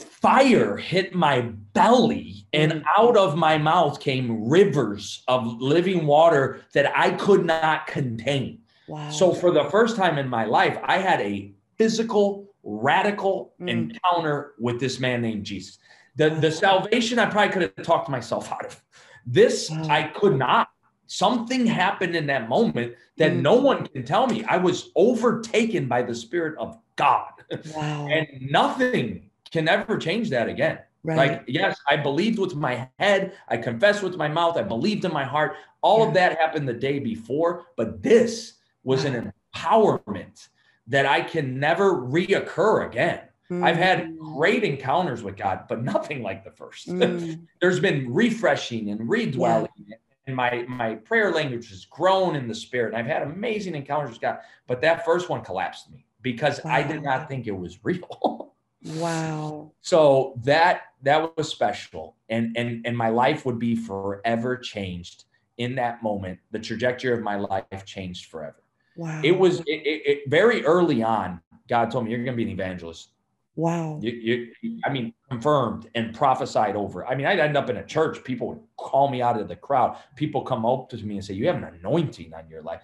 fire hit my belly and mm. out of my mouth came rivers of living water that I could not contain. Wow. So for the first time in my life, I had a physical, radical mm. encounter with this man named Jesus. The, the salvation I probably could have talked myself out of. This wow. I could not. Something happened in that moment that mm. no one can tell me. I was overtaken by the Spirit of God. Wow. and nothing can ever change that again. Right. Like, yes, I believed with my head, I confessed with my mouth, I believed in my heart. All yeah. of that happened the day before, but this was wow. an empowerment that I can never reoccur again. Mm. I've had mm. great encounters with God, but nothing like the first. Mm. There's been refreshing and redwelling, yeah. And my my prayer language has grown in the spirit. And I've had amazing encounters with God, but that first one collapsed me because wow. I did not think it was real. Wow. So that that was special. And and and my life would be forever changed in that moment. The trajectory of my life changed forever. Wow. It was it, it, it very early on, God told me you're gonna be an evangelist. Wow. You, you, I mean, confirmed and prophesied over. I mean, I'd end up in a church. People would call me out of the crowd. People come up to me and say, You have an anointing on your life.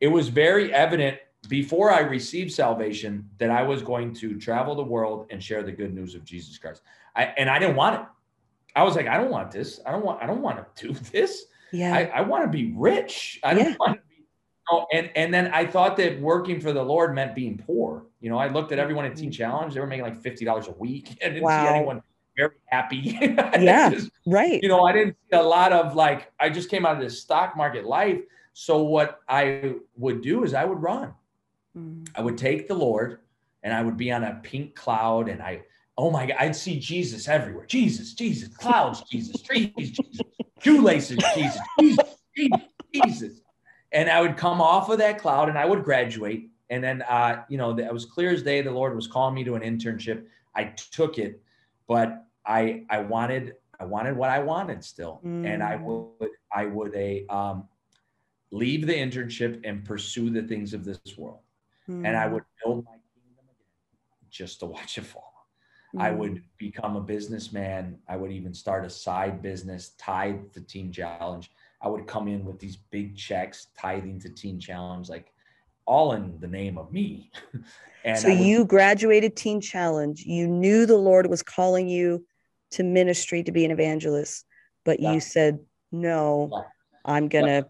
It was very evident before I received salvation that I was going to travel the world and share the good news of Jesus Christ. I, and I didn't want it. I was like, I don't want this. I don't want, I don't want to do this. Yeah. I, I want to be rich. I don't yeah. want to be, oh, and, and then I thought that working for the Lord meant being poor. You know, I looked at everyone at Teen mm-hmm. Challenge. They were making like $50 a week. I didn't wow. see anyone very happy. yeah. just, right. You know, I didn't see a lot of like, I just came out of this stock market life. So what I would do is I would run. Mm. I would take the Lord and I would be on a pink cloud and I, oh my God, I'd see Jesus everywhere. Jesus, Jesus, clouds, Jesus, trees, Jesus, shoelaces, Jesus, Jesus, Jesus, Jesus. And I would come off of that cloud and I would graduate. And then, uh, you know, it was clear as day the Lord was calling me to an internship. I took it, but I, I wanted, I wanted what I wanted still. Mm. And I mm. would, I would a, um, leave the internship and pursue the things of this world mm. and I hmm. would build my kingdom again just to watch it fall. I hmm. would become a businessman. I would even start a side business tied to Teen Challenge. I would come in with these big checks tithing to Teen Challenge, like all in the name of me. and so would, you graduated Teen Challenge. You knew the Lord was calling you to ministry to be an evangelist, but Yeah. you said, no, Yeah. I'm going to,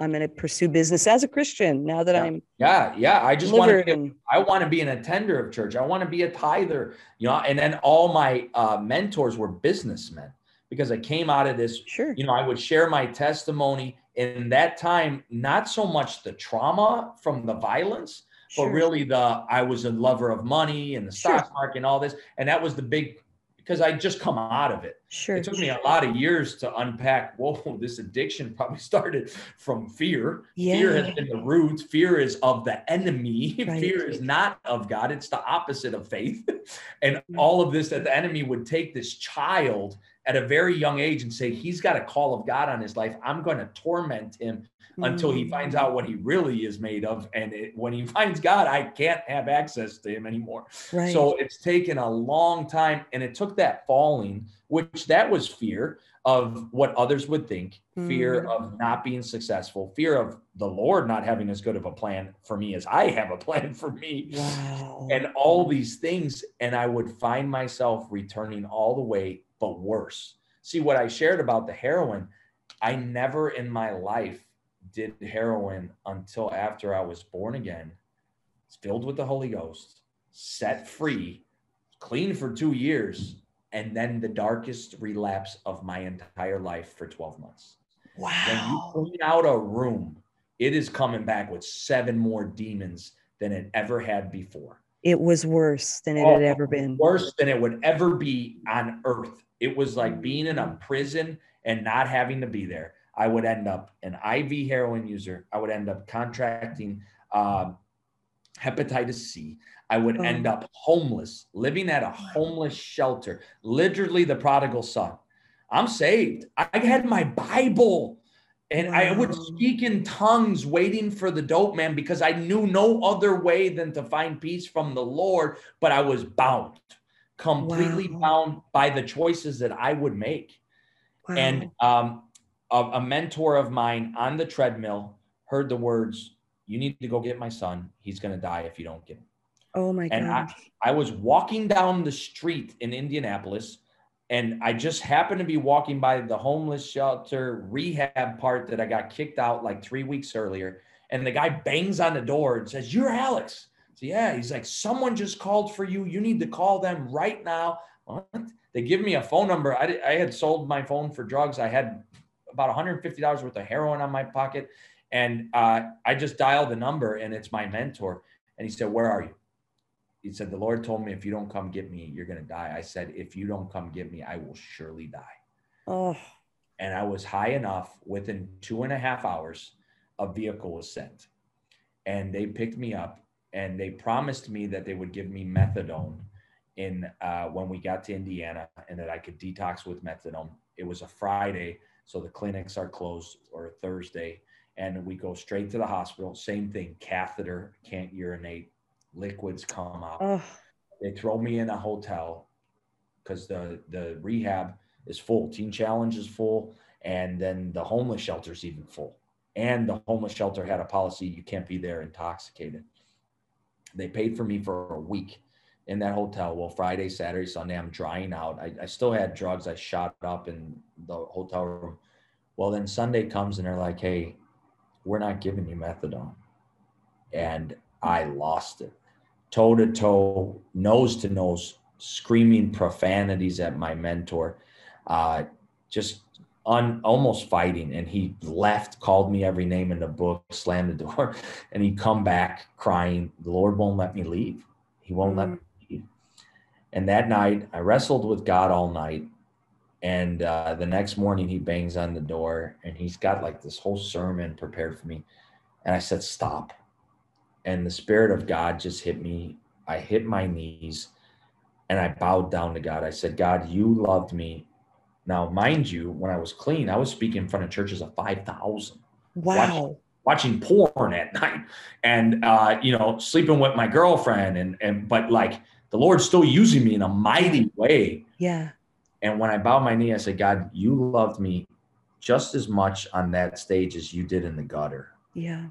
I'm going to pursue business as a Christian now that Yeah. I'm Yeah, yeah. I just want to be a I want to be an attender of church. I want to be a tither, you know. And then all my uh, mentors were businessmen because I came out of this. sure. You know, I would share my testimony in that time, not so much the trauma from the violence, sure. but really the I was a lover of money and the Sure. stock market and all this, and that was the big because I just come out of it. Sure. It took me a lot of years to unpack. Whoa, this addiction probably started from fear. Yeah. Fear has been the root. Fear is of the enemy. Right. Fear is not of God. It's the opposite of faith. And mm. all of this that the enemy would take this child at a very young age and say, he's got a call of God on his life. I'm going to torment him until he finds Mm. out what he really is made of. And it, when he finds God, I can't have access to him anymore. Right. So it's taken a long time, and it took that falling, which that was fear of what others would think, fear Mm. of not being successful, fear of the Lord not having as good of a plan for me as I have a plan for me, wow. and all these things. And I would find myself returning all the way, but worse. See what I shared about the heroin. I never in my life did heroin until after I was born again, filled with the Holy Ghost, set free, clean for two years, and then the darkest relapse of my entire life for 12 months. Wow. When you clean out a room, it is coming back with seven more demons than it ever had before. It was worse than it Oh, had ever been. Worse than it would ever be on earth. It was like being in a prison and not having to be there. I would end up an IV heroin user. I would end up contracting um, hepatitis C. I would end Oh. up homeless, living at a homeless shelter, literally the prodigal son. I'm saved. I had my Bible and I would speak in tongues waiting for the dope man because I knew no other way than to find peace from the Lord, but I was bound, completely Wow. bound by the choices that I would make. Wow. And um, a, a mentor of mine on the treadmill heard the words, You need to go get my son. He's going to die if you don't get him. oh my god. and I- I was walking down the street in Indianapolis, and I just happened to be walking by the homeless shelter rehab part that I got kicked out like three weeks earlier. And the guy bangs on the door and says, You're Alex. So, yeah, he's like, Someone just called for you. You need to call them right now. What? They give me a phone number. I, I had sold my phone for drugs. I had about $150 worth of heroin on my pocket. And uh, I just dialed the number, and it's my mentor. And he said, Where are you? he said, The Lord told me if you don't come get me, you're going to die. I said, If you don't come get me, I will surely die. Oh, And I was high enough within two and a half hours, a vehicle was sent. And they picked me up and they promised me that they would give me methadone in uh, when we got to Indiana and that I could detox with methadone. It was a Friday, so the clinics are closed or Thursday. And we go straight to the hospital. Same thing, catheter, can't urinate, liquids come out oh, they throw me in a hotel because the the rehab is full teen challenge is full and then the homeless shelter is even full and the homeless shelter had a policy you can't be there intoxicated they paid for me for a week in that hotel. Well friday saturday sunday i'm drying out. I, I still had drugs. I shot up in the hotel room. Well then sunday comes and they're like hey we're not giving you methadone. And i lost it. Toe to toe, nose to nose, screaming profanities at my mentor, uh, just un, almost fighting. And he left, called me every name in the book, slammed the door, and he come back crying. The Lord won't let me leave. He won't let me leave. And that night, I wrestled with God all night. And uh, the next morning, he bangs on the door, and he's got like this whole sermon prepared for me. And I said, "Stop." and the spirit of God just hit me. I hit my knees and I bowed down to God. I said, God, you loved me. Now, mind you, when I was clean, I was speaking in front of churches of 5,000, wow. watching porn at night and, uh, you know, sleeping with my girlfriend. And, and, but like the Lord's still using me in a mighty way. Yeah. And when I bowed my knee, I said, God, you loved me just as much on that stage as you did in the gutter. Yeah.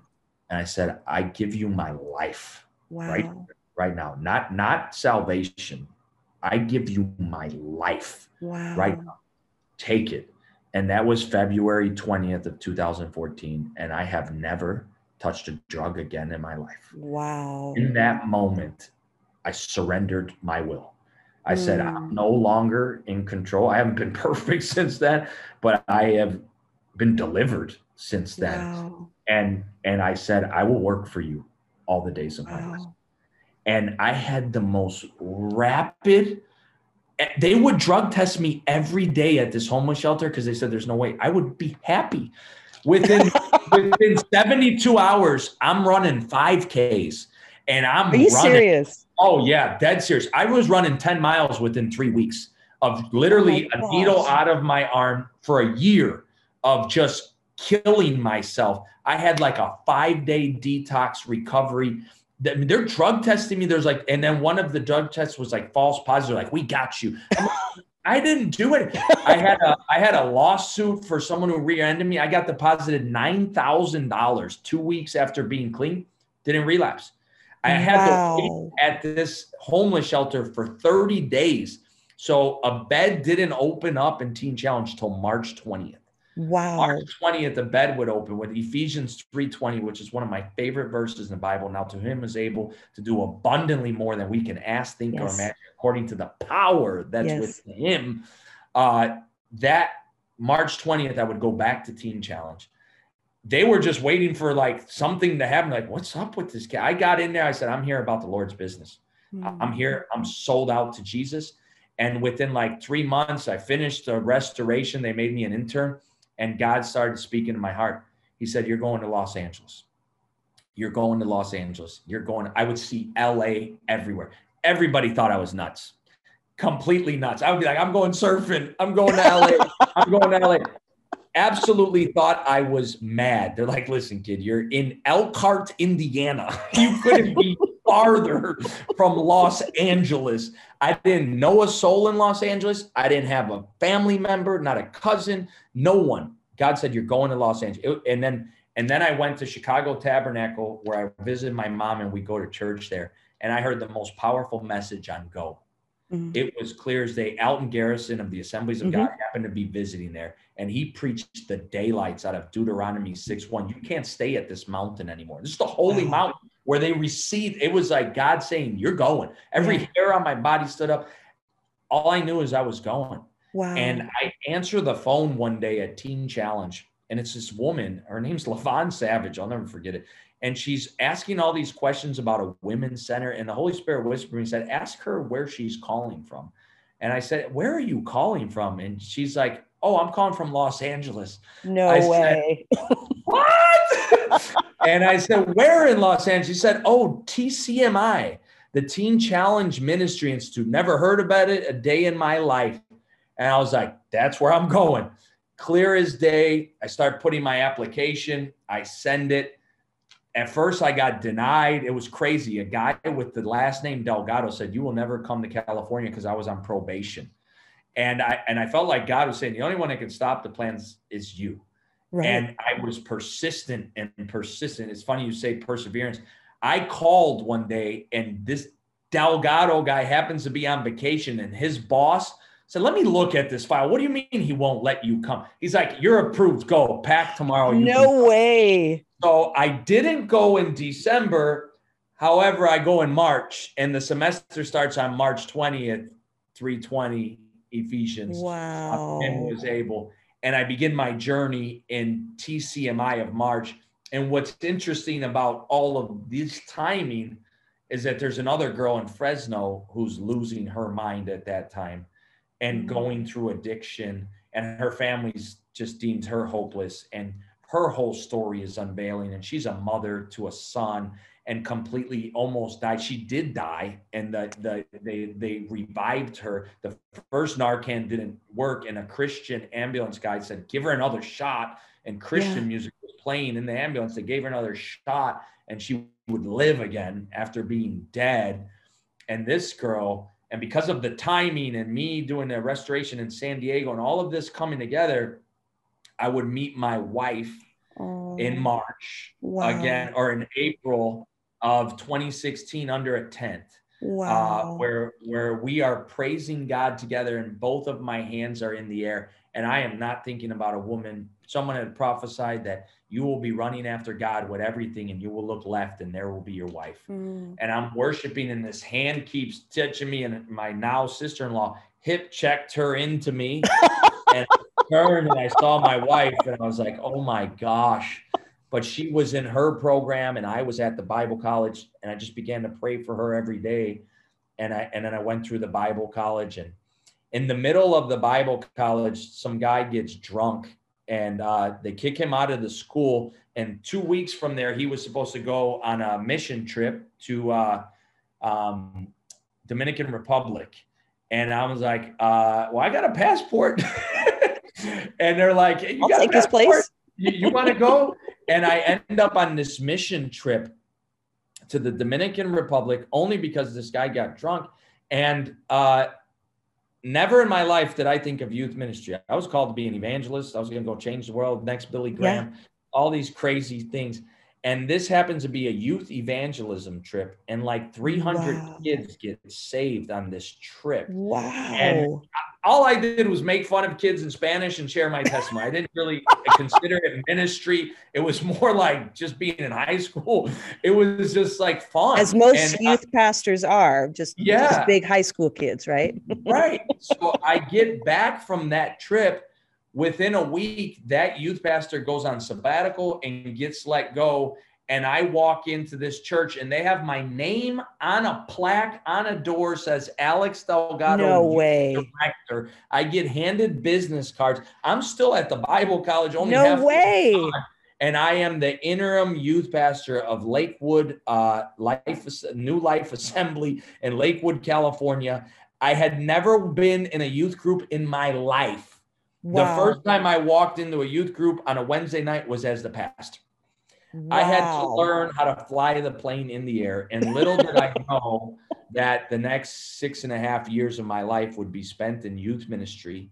And I said, I give you my life. Wow. Right. right now not not salvation I give you my life Wow. right now. Take it. And that was February 20th of 2014. And I have never touched a drug again in my life. Wow. In that moment, I surrendered my will. I said, Mm. I'm no longer in control. I haven't been perfect since then, but I have been delivered since then. Wow. And and I said, I will work for you all the days of my life. And I had the most rapid Eh, they would drug test me every day at this homeless shelter because they said there's no way I would be happy. Within within 72 hours, I'm running 5Ks and I'm Are you running. serious? Oh yeah, dead serious. I was running 10 miles within three weeks of literally Oh a needle out of my arm for a year of just killing myself. I had like a five day detox recovery. I mean, they're drug testing me. There's like, and then one of the drug tests was like false positive. Like, we got you. Like, I didn't do it. I had a I had a lawsuit for someone who rear-ended me. I got deposited nine thousand dollars two weeks after being clean. Didn't relapse. I had to at this homeless shelter for 30 days. So a bed didn't open up in Teen Challenge till March 20th. Wow. March 20th, the bed would open with Ephesians 3:20, which is one of my favorite verses in the Bible. Now to him is able to do abundantly more than we can ask, think, or Yes. imagine, according to the power that's Yes. within him. Uh, that March 20th, I would go back to Teen Challenge. They were just waiting for like something to happen. Like, what's up with this guy? I got in there. I said, I'm here about the Lord's business. Mm. I'm here. I'm sold out to Jesus. And within like three months, I finished the restoration. They made me an intern, and God started speaking to my heart. He said, You're going to Los Angeles. You're going to Los Angeles. You're going. I would see LA everywhere. Everybody thought I was nuts, completely nuts. I would be like, I'm going surfing. I'm going to LA. I'm going to LA. Absolutely thought I was mad. They're like, listen, kid, you're in Elkhart, Indiana. You couldn't be farther from Los Angeles. I didn't know a soul in Los Angeles. I didn't have a family member, not a cousin, no one. God said, You're going to Los Angeles. And then and then I went to Chicago Tabernacle where I visited my mom and we go to church there. And I heard the most powerful message on go. Mhm. It was clear as day. Alton Garrison of the Assemblies of Mhm. God happened to be visiting there, and he preached the daylights out of Deuteronomy 6 1. You can't stay at this mountain anymore. This is the holy Wow. mountain where they received. It was like God saying, You're going. Every Yeah. hair on my body stood up. All I knew is I was going. Wow. And I answer the phone one day at Teen Challenge, and it's this woman. Her name's Lavon Savage. I'll never forget it. And she's asking all these questions about a women's center. And the Holy Spirit whispered me said, Ask her where she's calling from. And I said, Where are you calling from? And she's like, Oh, I'm calling from Los Angeles. no I said- way. What? and I said, Where in Los Angeles? She said, Oh, TCMI, the Teen Challenge Ministry Institute. Never heard about it a day in my life. And I was like, That's where I'm going. Clear as day. I start putting my application, I send it. At first, I got denied. It was crazy. A guy with the last name Delgado said, You will never come to California because I was on probation. And I and I felt like God was saying, the only one that can stop the plans is you. Right. And I was persistent and persistent. It's funny you say perseverance. I called one day, and this Delgado guy happens to be on vacation, and his boss said, Let me look at this file. What do you mean he won't let you come? He's like, You're approved. Go pack tomorrow. You no way. so I didn't go in December. However, I go in March, and the semester starts on March 20th, 320 Ephesians. Wow. And was able. And I begin my journey in TCMI of March. And what's interesting about all of this timing is that there's another girl in Fresno who's losing her mind at that time and Mhm. going through addiction, and her family's just deemed her hopeless. And her whole story is unveiling, and she's a mother to a son and completely almost died. She did die, and the, the they they revived her. The first Narcan didn't work, and a Christian ambulance guy said, "Give her another shot." And Christian Yeah. music was playing in the ambulance. They gave her another shot, and she would live again after being dead. And this girl, and because of the timing and me doing the restoration in San Diego and all of this coming together, I would meet my wife Oh, in March wow. again or in April of 2016 under a tent. Wow. uh, where where we are praising God together, and both of my hands are in the air, and I am not thinking about a woman. Someone had prophesied that you will be running after God with everything, and you will look left, and there will be your wife. Mm. And I'm worshiping, and this hand keeps touching me, and my now sister-in-law hip checked her into me, and I turned, and I saw my wife, and I was like, oh my gosh. But she was in her program, and I was at the Bible college, and I just began to pray for her every day and I and then I went through the Bible college and in the middle of the Bible college, some guy gets drunk and uh, they kick him out of the school. And two weeks from there, he was supposed to go on a mission trip to uh, um, Dominican Republic. And I was like, uh, "Well, I got a passport." and they're like, "You I'll got take his passport? place. You, you want to go?" and I end up on this mission trip to the Dominican Republic only because this guy got drunk. And uh, never in my life did I think of youth ministry. I was called to be an evangelist. I was going to go change the world, next Billy Graham, all these crazy things. And this happens to be a youth evangelism trip, and like 300 Wow. kids get saved on this trip. Wow. All I did was make fun of kids in Spanish and share my testimony. I didn't really consider it ministry. It was more like just being in high school. It was just like fun. As most And I- youth pastors are, just, Yeah. just big high school kids, right? right. So I get back from that trip. Within a week, that youth pastor goes on sabbatical and gets let go. And I walk into this church and they have my name on a plaque on a door says Alex Delgado. no way. Director. I get handed business cards. I'm still at the Bible college, only No half way. and I am the interim youth pastor of Lakewood uh, Life New Life Assembly in Lakewood, California. I had never been in a youth group in my life. Wow. The first time I walked into a youth group on a Wednesday night was as the pastor. I had to learn how to fly the plane in the air, and little did I know that the next six and a half years of my life would be spent in youth ministry,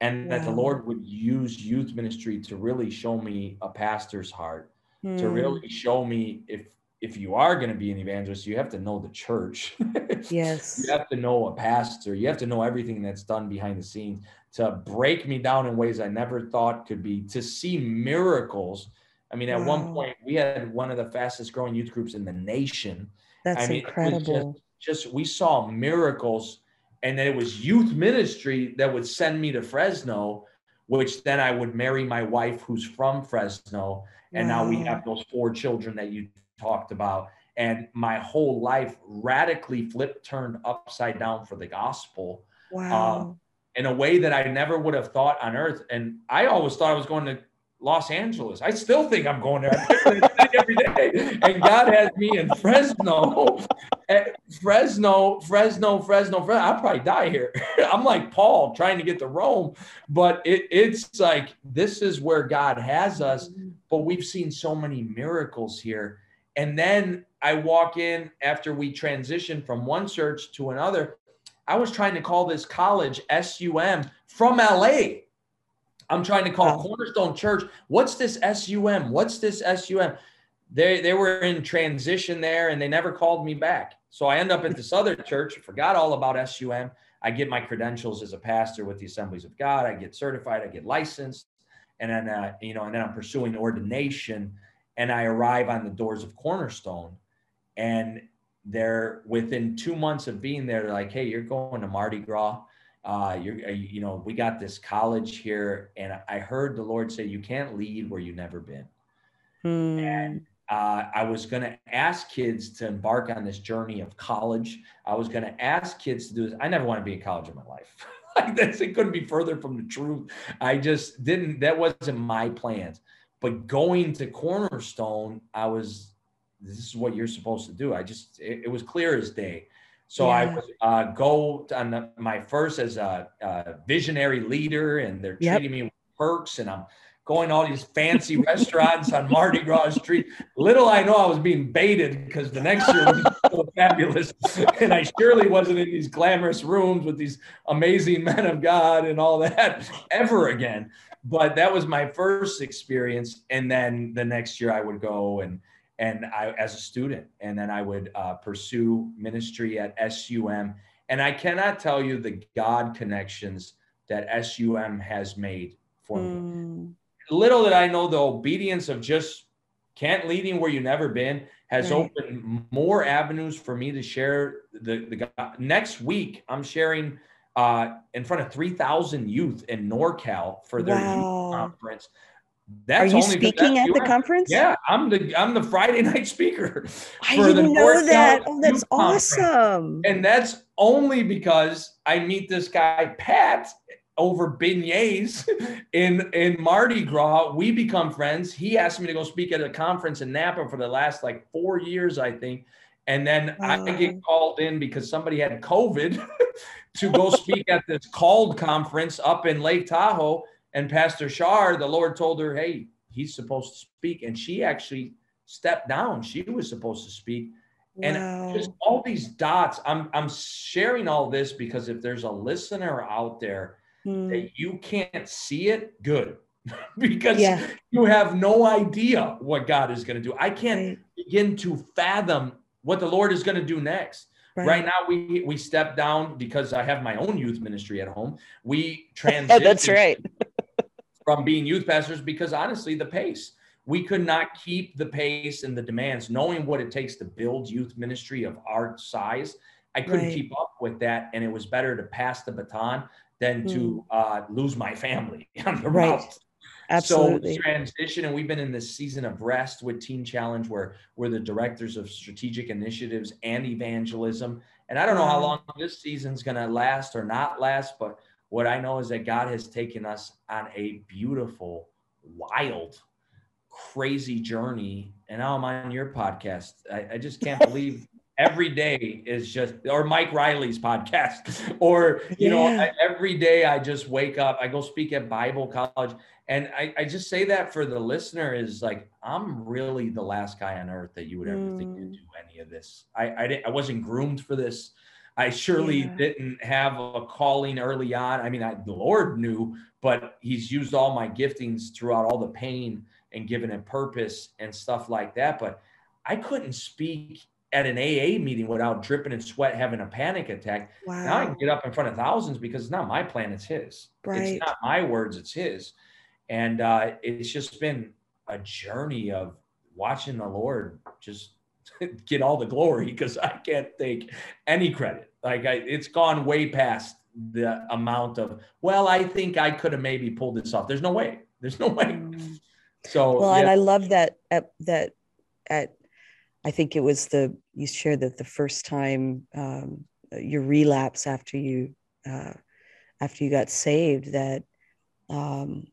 and that the Lord would use youth ministry to really show me a pastor's heart to Hmm. really show me if if you are going to be an evangelist you have to know the church Yes. you have to know a pastor you have to know everything that's done behind the scenes to break me down in ways i never thought could be to see miracles i mean at one point we had one of the fastest growing youth groups in the nation. That's I mean, incredible. just we saw miracles and then it was youth ministry that would send me to fresno which then i would marry my wife who's from fresno and now we have those four children that you talked about. And my whole life radically flipped turned upside down for the gospel. Um, wow. in a way that i never would have thought on earth. And i always thought i was going to los angeles. I still think i'm going there. Every day. And god has me in fresno. Fresno fresno fresno fresno. I'll probably die here. I'm like paul trying to get to rome. But it, it's like this is where god has us but we've seen so many miracles here. And then I walk in after we transition from one church to another. I was trying to call this college SUM from LA. I'm trying to call Wow. Cornerstone Church. What's this SUM? What's this SUM? They they were in transition there and they never called me back. So I end up at this other church, forgot all about SUM. I get my credentials as a pastor with the Assemblies of God. I get certified, I get licensed and then uh, you know and then i'm pursuing ordination and i arrive on the doors of cornerstone and they're within two months of being there they're like hey you're going to mardi gras uh, you're uh, you know we got this college here and i heard the lord say you can't lead where you've never been Hmm. and uh, I was going to ask kids to embark on this journey of college. I was going to ask kids to do this. I never want to be in college in my life. like this, it couldn't be further from the truth. I just didn't. That wasn't my plans. But going to Cornerstone, I was. This is what you're supposed to do. I just. It, it was clear as day. So I Yeah. was uh, go on the, my first as a, a visionary leader, and they're Yep. treating me with perks, and I'm going to all these fancy restaurants on Mardi Gras Street. Little I know I was being baited because the next year was so fabulous. And I surely wasn't in these glamorous rooms with these amazing men of God and all that ever again. But that was my first experience. And then the next year I would go and and I as a student, and then I would uh, pursue ministry at SUM. And I cannot tell you the God connections that SUM has made for mm. me. Hmm. Little did I know the obedience of just can't leading where you've never been has right. opened more avenues for me to share the the next week. I'm sharing uh, in front of 3,000 youth in NorCal for their wow. youth conference. That's Are you speaking at the conference? Yeah, I'm the I'm the Friday night speaker. I didn't know that. Oh, that's awesome. Conference. And that's only because I meet this guy Pat over beignets in in Mardi Gras. We become friends. He asked me to go speak at a conference in Napa for the last like four years, I think. And then I get called in because somebody had COVID to go speak at this called conference up in Lake Tahoe. And Pastor Shar, the Lord told her, Hey, he's supposed to speak. And she actually stepped down. She was supposed to speak. Wow. And just all these dots. I'm I'm sharing all this because if there's a listener out there mm. that you can't see it, good. because yeah. you have no idea what God is going to do. I can't right. begin to fathom what the Lord is going to do next. Right. right. now, we we step down because I have my own youth ministry at home. We transition. That's right. From being youth pastors because honestly, the pace we could not keep the pace and the demands, knowing what it takes to build youth ministry of our size. I couldn't right. keep up with that, and it was better to pass the baton than mm. to hmm. uh, lose my family on the right. route. Absolutely. So transition, and we've been in this season of rest with Teen Challenge, where we're the directors of strategic initiatives and evangelism. And I don't know how long this season's going to last or not last, but what I know is that God has taken us on a beautiful, wild, crazy journey. And now I'm on your podcast. I, I just can't believe every day is just or Mike Reilly's podcast or you yeah. know every day i just wake up i go speak at bible college and I, I just say that for the listener is like i'm really the last guy on earth that you would ever mm. think to do any of this i I, didn't, I wasn't groomed for this i surely yeah. didn't have a calling early on i mean I, the lord knew but he's used all my giftings throughout all the pain and given it purpose and stuff like that but i couldn't speak at an AA meeting without dripping in sweat, having a panic attack. Wow. Now I can get up in front of thousands because it's not my plan, it's his. Right. It's not my words, it's his. And uh, it's just been a journey of watching the Lord just get all the glory because I can't take any credit. Like I, it's gone way past the amount of, well, I think I could have maybe pulled this off. There's no way. There's no way. Mm. So well, yeah. and I love that at that at I think it was the you shared that the first time um, your relapse after you uh, after you got saved that um,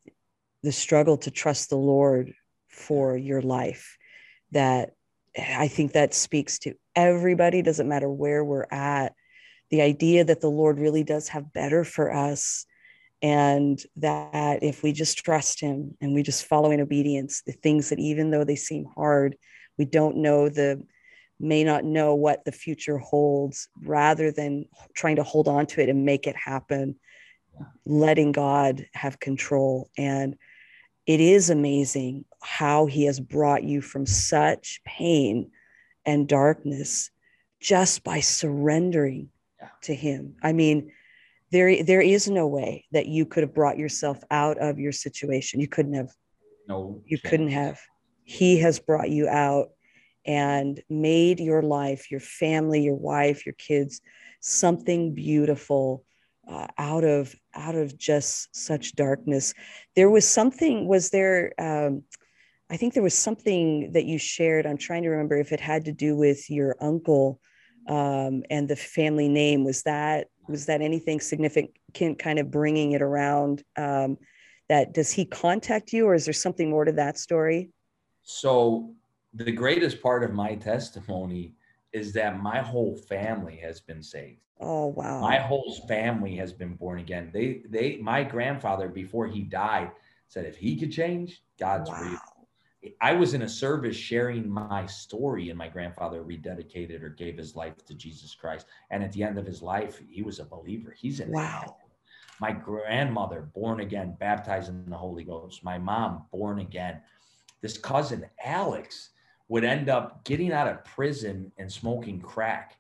the struggle to trust the Lord for your life that I think that speaks to everybody doesn't matter where we're at. The idea that the Lord really does have better for us and that if we just trust him and we just follow in obedience the things that even though they seem hard we don't know the may not know what the future holds rather than trying to hold on to it and make it happen letting god have control. And it is amazing how he has brought you from such pain and darkness just by surrendering yeah. to him i mean there there is no way that you could have brought yourself out of your situation you couldn't have no you chance. couldn't have he has brought you out and made your life, your family, your wife, your kids something beautiful uh, out of out of just such darkness. There was something. Was there? Um, I think there was something that you shared. I'm trying to remember if it had to do with your uncle um, and the family name. Was that was that anything significant? Kind of bringing it around. Um, that does he contact you, or is there something more to that story? So the greatest part of my testimony is that my whole family has been saved. Oh wow. My whole family has been born again. They they my grandfather before he died said if he could change, God's wow. real. I was in a service sharing my story, and my grandfather rededicated or gave his life to Jesus Christ. And at the end of his life, he was a believer. He's in wow. Heaven. My grandmother, born again, baptized in the Holy Ghost. My mom, born again. This cousin, Alex, would end up getting out of prison and smoking crack.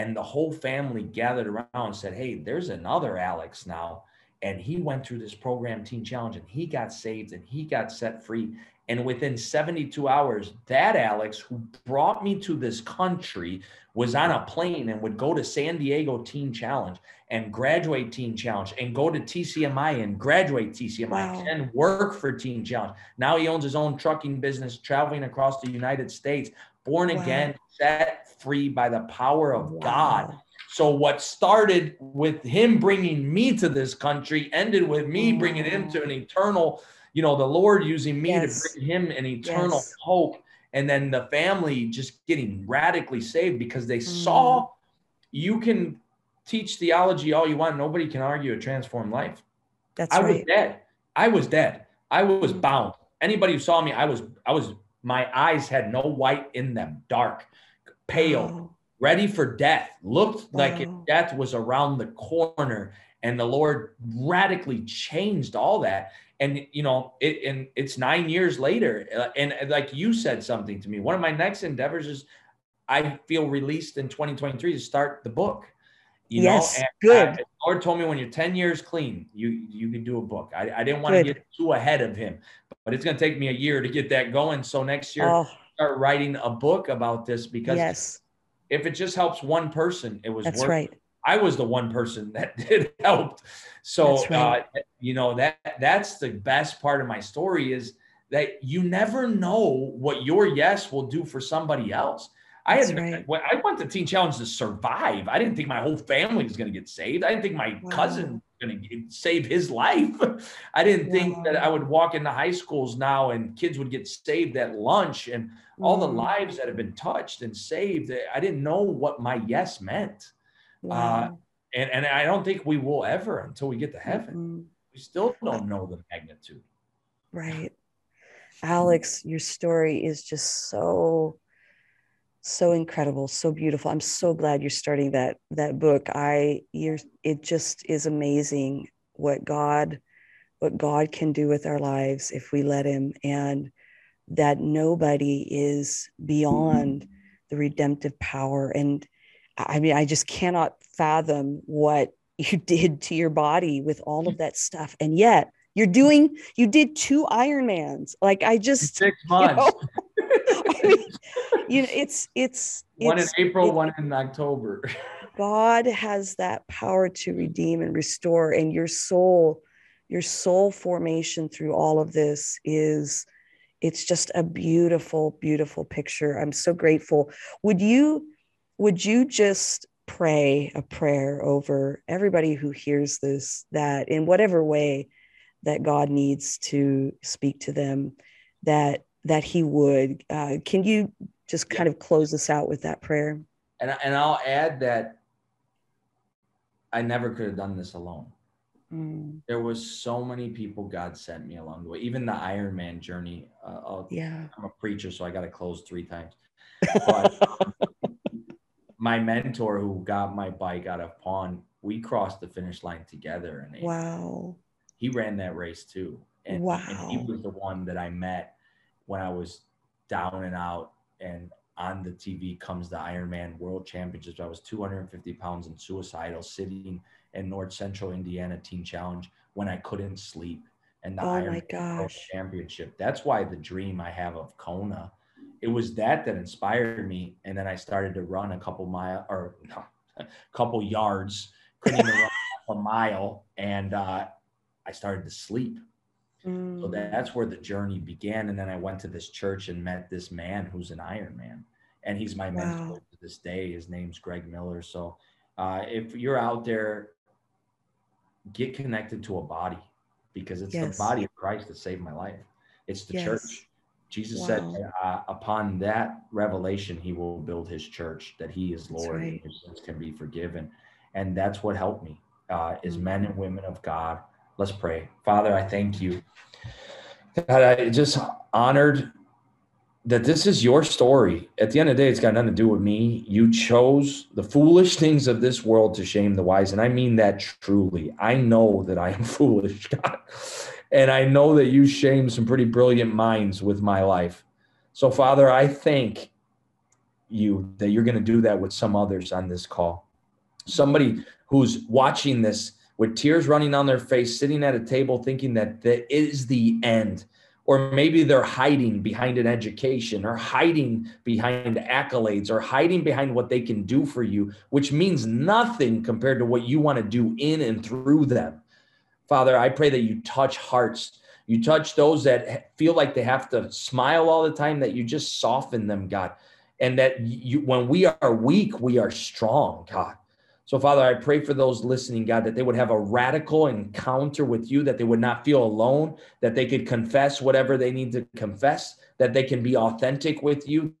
And the whole family gathered around and said, Hey, there's another Alex now. And he went through this program, Teen Challenge, and he got saved and he got set free. And within 72 hours, that Alex, who brought me to this country, was on a plane and would go to San Diego Teen Challenge and graduate Teen Challenge and go to TCMI and graduate TCMI wow. and work for Teen Challenge. Now he owns his own trucking business, traveling across the United States, born wow. again, set free by the power of wow. God. So what started with him bringing me to this country ended with me bringing him to an eternal you know, the Lord using me yes. to bring him an eternal yes. hope. And then the family just getting radically saved because they mm. saw you can teach theology all you want. Nobody can argue a transformed life. That's I right. was dead. I was dead. I was mm. bound. Anybody who saw me, I was, I was, my eyes had no white in them, dark, pale, wow. ready for death, looked wow. like death was around the corner. And the Lord radically changed all that and you know it and it's nine years later uh, and like you said something to me one of my next endeavors is i feel released in 2023 to start the book you yes know? good I, lord told me when you're 10 years clean you you can do a book i, I didn't want to get too ahead of him but it's going to take me a year to get that going so next year oh. start writing a book about this because yes if it just helps one person it was that's right I was the one person that did helped. So right. uh, you know that that's the best part of my story is that you never know what your yes will do for somebody else. I had right. I went to Teen Challenge to survive. I didn't think my whole family was going to get saved. I didn't think my wow. cousin was going to save his life. I didn't wow. think that I would walk into high schools now and kids would get saved at lunch and mm. all the mm. lives that have been touched and saved. I didn't know what my yes meant. Uh, wow. Uh, and, and I don't think we will ever until we get to heaven. Mm-hmm. We still don't know the magnitude. Right. Alex, your story is just so so incredible, so beautiful. I'm so glad you're starting that that book. I you're it just is amazing what God what God can do with our lives if we let him and that nobody is beyond the redemptive power and I mean, I just cannot fathom what you did to your body with all of that stuff. And yet you're doing, you did two Ironmans. Like I just, six months. You know, I mean, you know it's, it's, one it's, in April, it, one in October. God has that power to redeem and restore. And your soul, your soul formation through all of this is, it's just a beautiful, beautiful picture. I'm so grateful. Would you, would you just pray a prayer over everybody who hears this that in whatever way that God needs to speak to them, that that He would? Uh, can you just kind of close us out with that prayer? And and I'll add that I never could have done this alone. Mm. There was so many people God sent me along the way. Even the Ironman journey. Uh, yeah, I'm a preacher, so I got to close three times. But my mentor who got my bike out of pawn, we crossed the finish line together. And wow, he ran that race too. And, wow. and he was the one that I met when I was down and out. And on the TV comes the Ironman World Championships. I was 250 pounds and suicidal, sitting in North Central Indiana Teen Challenge when I couldn't sleep. And the oh Ironman World Championship. That's why the dream I have of Kona it was that that inspired me. And then I started to run a couple mile or no, a couple yards, couldn't even run a mile, and uh, I started to sleep. Mm. So that's where the journey began. And then I went to this church and met this man who's an Iron Man, and he's my wow. mentor to this day. His name's Greg Miller. So uh, if you're out there, get connected to a body because it's yes. the body of Christ that saved my life. It's the yes. church. Jesus wow. said, uh, upon that revelation, he will build his church, that he is Lord, right. and sins can be forgiven. And that's what helped me, uh, is mm-hmm. men and women of God. Let's pray. Father, I thank you. God, I just honored that this is your story. At the end of the day, it's got nothing to do with me. You chose the foolish things of this world to shame the wise. And I mean that truly. I know that I am foolish, God. And I know that you shame some pretty brilliant minds with my life. So, Father, I thank you that you're going to do that with some others on this call. Somebody who's watching this with tears running down their face, sitting at a table thinking that that is the end. Or maybe they're hiding behind an education or hiding behind accolades or hiding behind what they can do for you, which means nothing compared to what you want to do in and through them. Father, I pray that you touch hearts. You touch those that feel like they have to smile all the time, that you just soften them, God. And that you, when we are weak, we are strong, God. So, Father, I pray for those listening, God, that they would have a radical encounter with you, that they would not feel alone, that they could confess whatever they need to confess, that they can be authentic with you,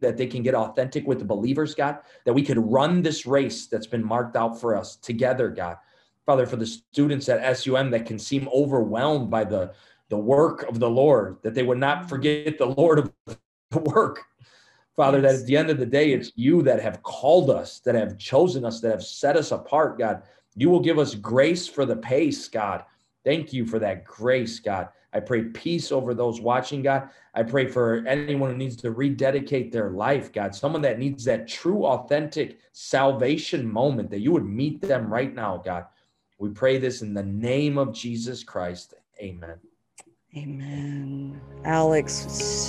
that they can get authentic with the believers, God, that we could run this race that's been marked out for us together, God. Father, for the students at SUM that can seem overwhelmed by the, the work of the Lord, that they would not forget the Lord of the work, Father, yes. that at the end of the day, it's you that have called us, that have chosen us, that have set us apart, God. You will give us grace for the pace, God. Thank you for that grace, God. I pray peace over those watching, God. I pray for anyone who needs to rededicate their life, God. Someone that needs that true, authentic salvation moment, that you would meet them right now, God. We pray this in the name of Jesus Christ. Amen. Amen. Alex,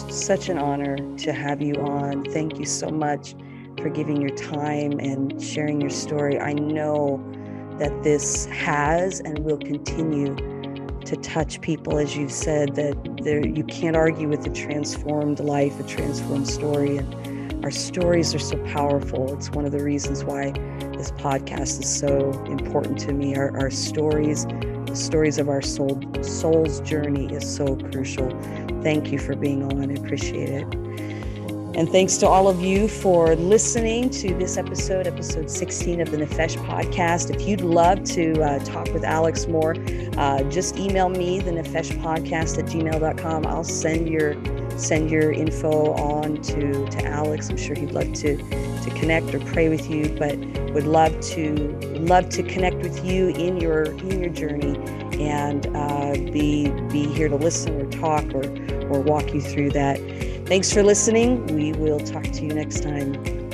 such an honor to have you on. Thank you so much for giving your time and sharing your story. I know that this has and will continue to touch people, as you've said, that there you can't argue with a transformed life, a transformed story. And our stories are so powerful. It's one of the reasons why this podcast is so important to me. Our, our stories stories of our soul soul's journey is so crucial. Thank you for being on. I appreciate it. And thanks to all of you for listening to this episode, episode 16 of the Nefesh podcast. If you'd love to uh, talk with Alex more, uh, just email me, the Nefesh podcast at gmail.com. I'll send your send your info on to, to Alex. I'm sure he'd love to, to connect or pray with you, but would love to love to connect with you in your in your journey and uh, be be here to listen or talk or or walk you through that. Thanks for listening. We will talk to you next time.